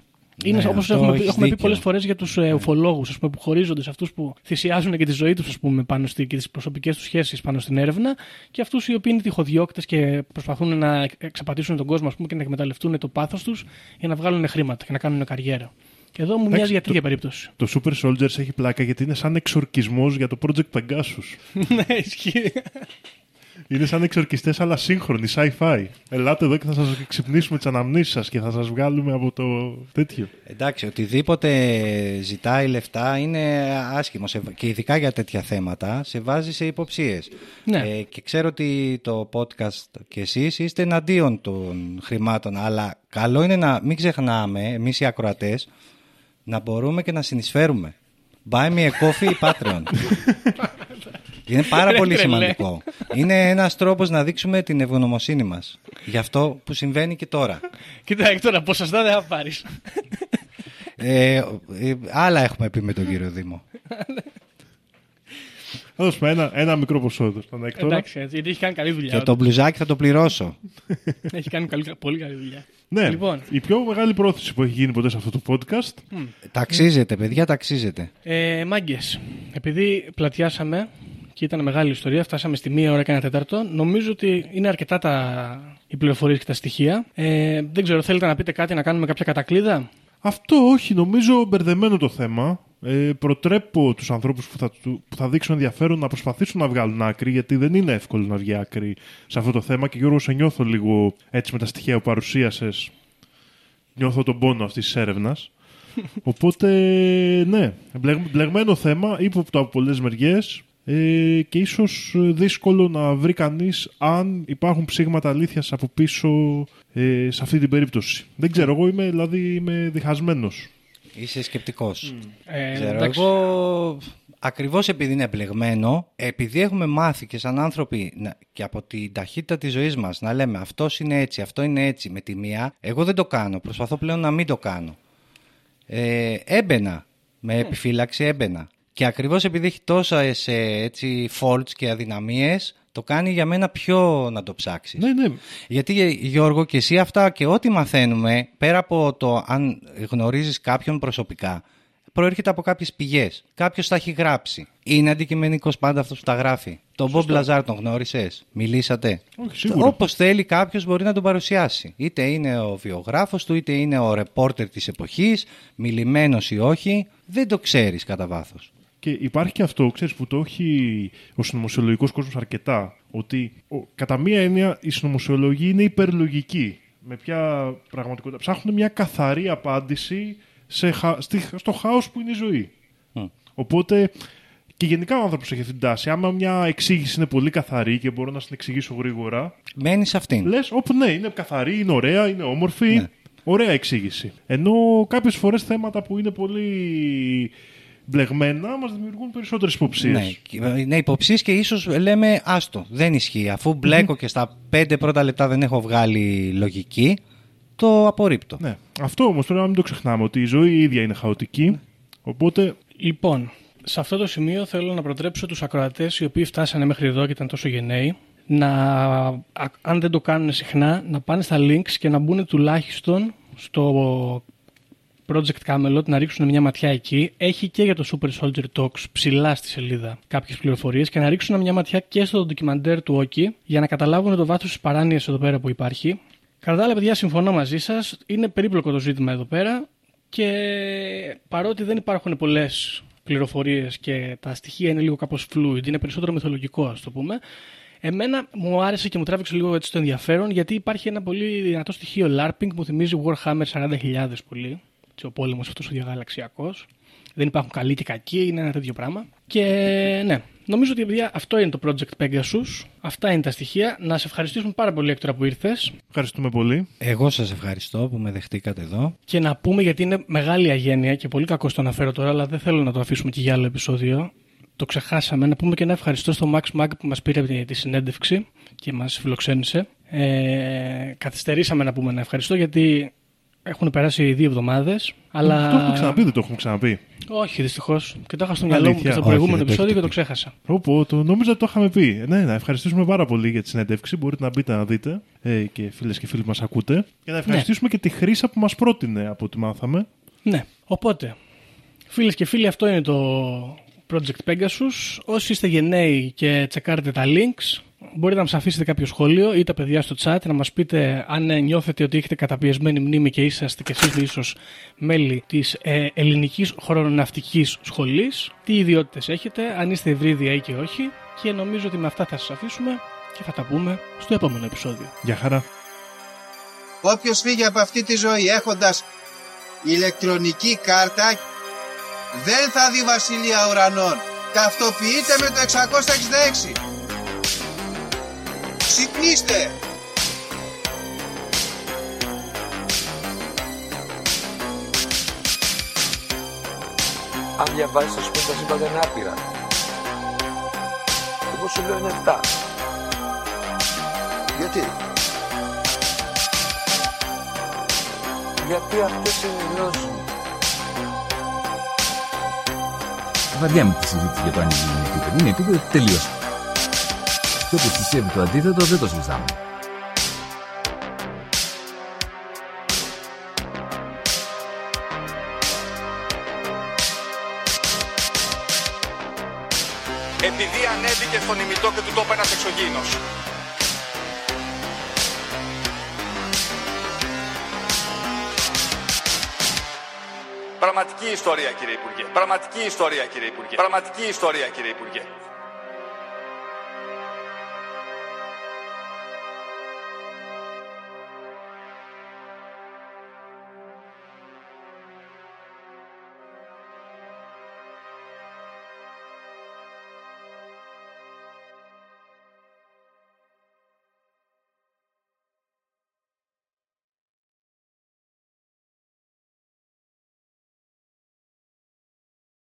Είναι Ναι, όπως αυτό έχουμε, πει- έχεις έχουμε πει δίκιο. πολλές φορές για τους ε, ουφολόγους ας πούμε, που χωρίζονται σε αυτούς που θυσιάζουν και τη ζωή τους ας πούμε, πάνω στη, και τις προσωπικές τους σχέσεις πάνω στην έρευνα και αυτούς οι οποίοι είναι τυχοδιώκτες και προσπαθούν να εξαπατήσουν τον κόσμο ας πούμε, και να εκμεταλλευτούν το πάθος τους για να βγάλουν χρήματα και να κάνουν καριέρα. Και εδώ μου μοιάζει για το- τέτοια περίπτωση. Το Super Soldiers έχει πλάκα γιατί είναι σαν εξορκισμός για το Project Pegasus. ναι, ισχύει. είναι σαν εξορκιστές, αλλά σύγχρονοι, sci-fi. Ελάτε εδώ και θα σας ξυπνήσουμε τις αναμνήσεις σας και θα σας βγάλουμε από το τέτοιο. Εντάξει, οτιδήποτε ζητάει λεφτά είναι άσχημο σε- και ειδικά για τέτοια θέματα σε βάζει σε υποψίες. Ναι. Ε, και ξέρω ότι το podcast και εσείς είστε εναντίον των χρημάτων, αλλά καλό είναι να μην ξεχνάμε, εμείς οι ακροατές, να μπορούμε και να συνεισφέρουμε. Buy me a coffee ή Patreon. Είναι πάρα Ρε πολύ τρελέ. σημαντικό. Είναι ένας τρόπος να δείξουμε την ευγνωμοσύνη μας για αυτό που συμβαίνει και τώρα. Κοίτα, Έκτορα, ποσοστά δεν θα πάρεις. Ε, ε, άλλα έχουμε πει με τον κύριο Δήμο. Θα δώσουμε ένα, ένα μικρό ποσό εδώ στον Έκτορα. Εντάξει, έτσι, γιατί έχει κάνει καλή δουλειά. Και το μπλουζάκι θα το πληρώσω. Έχει κάνει καλή, πολύ καλή δουλειά. Ναι, Λοιπόν, η πιο μεγάλη πρόθεση που έχει γίνει ποτέ σε αυτό το podcast. Ταξίζεται, παιδιά, ταξίζεται. ε, μάγκες, επειδή πλατιάσαμε και ήταν μεγάλη ιστορία, φτάσαμε στη μία ώρα και ένα τέταρτο, νομίζω ότι είναι αρκετά τα, οι πληροφορίες και τα στοιχεία. Ε, δεν ξέρω, θέλετε να πείτε κάτι, να κάνουμε κάποια κατακλίδα; Αυτό όχι, νομίζω μπερδεμένο το θέμα. Ε, προτρέπω τους ανθρώπους που θα, του- που θα δείξουν ενδιαφέρον να προσπαθήσουν να βγάλουν άκρη, γιατί δεν είναι εύκολο να βγει άκρη σε αυτό το θέμα. Και Γιώργο, σε νιώθω λίγο έτσι με τα στοιχεία που παρουσίασες. Νιώθω τον πόνο αυτής της έρευνας. Οπότε, ναι, μπλεγ- μπλεγμένο θέμα, ύποπτο από πολλές μεριές ε, και ίσως ε, δύσκολο να βρει κανείς αν υπάρχουν ψήγματα αλήθειας από πίσω ε, σε αυτή την περίπτωση. Δεν ξέρω, εγώ είμαι, δηλαδή, είμαι διχασμένος. Είσαι σκεπτικός. Ε, Ξέρω, εντάξει. εγώ ακριβώς επειδή είναι μπλεγμένο, επειδή έχουμε μάθει και σαν άνθρωποι να- και από την ταχύτητα της ζωής μας να λέμε αυτός είναι έτσι, αυτό είναι έτσι με τη μία, εγώ δεν το κάνω. Προσπαθώ πλέον να μην το κάνω. Ε, έμπαινα. Με επιφύλαξη έμπαινα. Και ακριβώς επειδή έχει τόσα έτσι, faults και αδυναμίες, το κάνει για μένα πιο να το ψάξεις. Ναι, ναι. Γιατί Γιώργο και εσύ αυτά και ό,τι μαθαίνουμε, πέρα από το αν γνωρίζεις κάποιον προσωπικά, προέρχεται από κάποιες πηγές. Κάποιος τα έχει γράψει. Είναι αντικειμενικός πάντα αυτός που τα γράφει. Τον Μπομπ Λαζάρ τον γνώρισες, μιλήσατε; Όχι, σίγουρα. Όπως θέλει κάποιος μπορεί να τον παρουσιάσει. Είτε είναι ο βιογράφος του, είτε είναι ο ρεπόρτερ της εποχής, μιλημένος ή όχι, δεν το ξέρεις κατά βάθος. Και υπάρχει και αυτό, ξέρεις, που το έχει ο συνωμοσιολογικός κόσμος αρκετά. Ότι ο, κατά μία έννοια η συνωμοσιολογία είναι υπερλογική. Με ποια πραγματικότητα. Ψάχνουν μια καθαρή απάντηση σε, χα- στη- στο χάος που είναι η ζωή. Οπότε και γενικά ο άνθρωπος έχει αυτή την τάση. Άμα μια εξήγηση είναι πολύ καθαρή και μπορώ να την εξηγήσω γρήγορα, Μένεις σε αυτήν. λες, όπου ναι, είναι καθαρή, είναι ωραία, είναι όμορφη. Ναι. Ωραία εξήγηση. Ενώ κάποιες φορές θέματα που είναι πολύ μπλεγμένα μας δημιουργούν περισσότερες υποψίες. Ναι, και- είναι υποψίες και ίσως λέμε άστο, δεν ισχύει. Αφού μπλέκω και στα πέντε πρώτα λεπτά δεν έχω βγάλει λογική, το απορρίπτω. Ναι. Αυτό όμως πρέπει να μην το ξεχνάμε, ότι η ζωή η ίδια είναι χαοτική. Οπότε Λοιπόν, σε αυτό το σημείο θέλω να προτρέψω τους ακροατές οι οποίοι φτάσανε μέχρι εδώ και ήταν τόσο γενναίοι να, α- αν δεν το κάνουν συχνά, να πάνε στα links και να μπουν τουλάχιστον στο Project Camelot να ρίξουν μια ματιά εκεί. Έχει και για το Super Soldier Talks ψηλά στη σελίδα κάποιες πληροφορίες και να ρίξουν μια ματιά και στο ντοκιμαντέρ του Όκη για να καταλάβουν το βάθος της παράνοιας εδώ πέρα που υπάρχει. Κατά τα άλλα, παιδιά, συμφωνώ μαζί σας. Είναι περίπλοκο το ζήτημα εδώ πέρα και παρότι δεν υπάρχουν πολλές πληροφορίες και τα στοιχεία είναι λίγο κάπως fluid, είναι περισσότερο μυθολογικό ας το πούμε, εμένα μου άρεσε και μου τράβηξε λίγο έτσι το ενδιαφέρον γιατί υπάρχει ένα πολύ δυνατό στοιχείο LARPing που μου θυμίζει Warhammer 40.000 πολύ, έτσι, ο πόλεμος αυτός ο διαγαλαξιακός. Δεν υπάρχουν καλοί και κακοί, είναι ένα τέτοιο πράγμα. Και ναι, νομίζω ότι παιδιά, αυτό είναι το Project Pegasus. Αυτά είναι τα στοιχεία. Να σε ευχαριστήσουμε πάρα πολύ, Έκτορα, που ήρθες. ευχαριστούμε πολύ. Εγώ σας ευχαριστώ που με δεχτήκατε εδώ. Και να πούμε γιατί είναι μεγάλη αγένεια και πολύ κακό το αναφέρω τώρα, αλλά δεν θέλω να το αφήσουμε και για άλλο επεισόδιο. Το ξεχάσαμε. Να πούμε και ένα ευχαριστώ στο Max Mag που μας πήρε τη- τη συνέντευξη και μας φιλοξένησε. Ε, καθυστερήσαμε να πούμε ένα ευχαριστώ γιατί έχουν περάσει δύο εβδομάδες. Αλλά... Το έχουμε ξαναπεί, δεν το έχουμε ξαναπεί. Όχι, δυστυχώς. Και το είχα στο μυαλό μου και Αλήθεια. στο Όχι, προηγούμενο δεν το επεισόδιο και έχετε το πει. ξέχασα. Όπω, το νόμιζα ότι το είχαμε πει. Ε, Ναι, να ευχαριστήσουμε πάρα πολύ για τη συνέντευξη. Μπορείτε να μπείτε να δείτε ε, και φίλες και φίλοι μας ακούτε. Και να ευχαριστήσουμε και τη Χρήσα που μας πρότεινε από ό,τι μάθαμε. Ναι. Οπότε, φίλες και φίλοι, αυτό είναι το Project Pegasus. Όσοι είστε γενναίοι και τσεκάρετε τα links, μπορείτε να μας αφήσετε κάποιο σχόλιο ή τα παιδιά στο chat να μας πείτε αν ε, νιώθετε ότι έχετε καταπιεσμένη μνήμη και είσαστε κι εσείς ίσως μέλη της ε, ελληνικής χρονοναυτικής σχολής, τι ιδιότητες έχετε, αν είστε ευρύδια ή και όχι και νομίζω ότι με αυτά θα σας αφήσουμε και θα τα πούμε στο επόμενο επεισόδιο. Γεια χαρά. Όποιος φύγει από αυτή τη ζωή έχοντας ηλεκτρονική κάρτα δεν θα δει βασιλεία ουρανών. Ταυτοποιείτε με το 666. Ξυπνήστε! Αν διαβάζεις θα σου πει τα σύμπαντα είναι άπειρα. Εγώ σου λέω είναι 7. Γιατί; Γιατί αυτές είναι οι γνώσεις μου. Βαριά με τη συζήτηση για το αν η γη είναι επίπεδη. Είναι επίπεδη, τελείωσε. Και όποιος πιστεύει το αντίθετο δεν το συζητάμε. Επειδή ανέβηκε στον ημιτό και του τόπου ένας εξωγήινος. Πραγματική ιστορία κύριε Υπουργέ. Πραγματική ιστορία κύριε Υπουργέ. Πραγματική ιστορία κύριε Υπουργέ.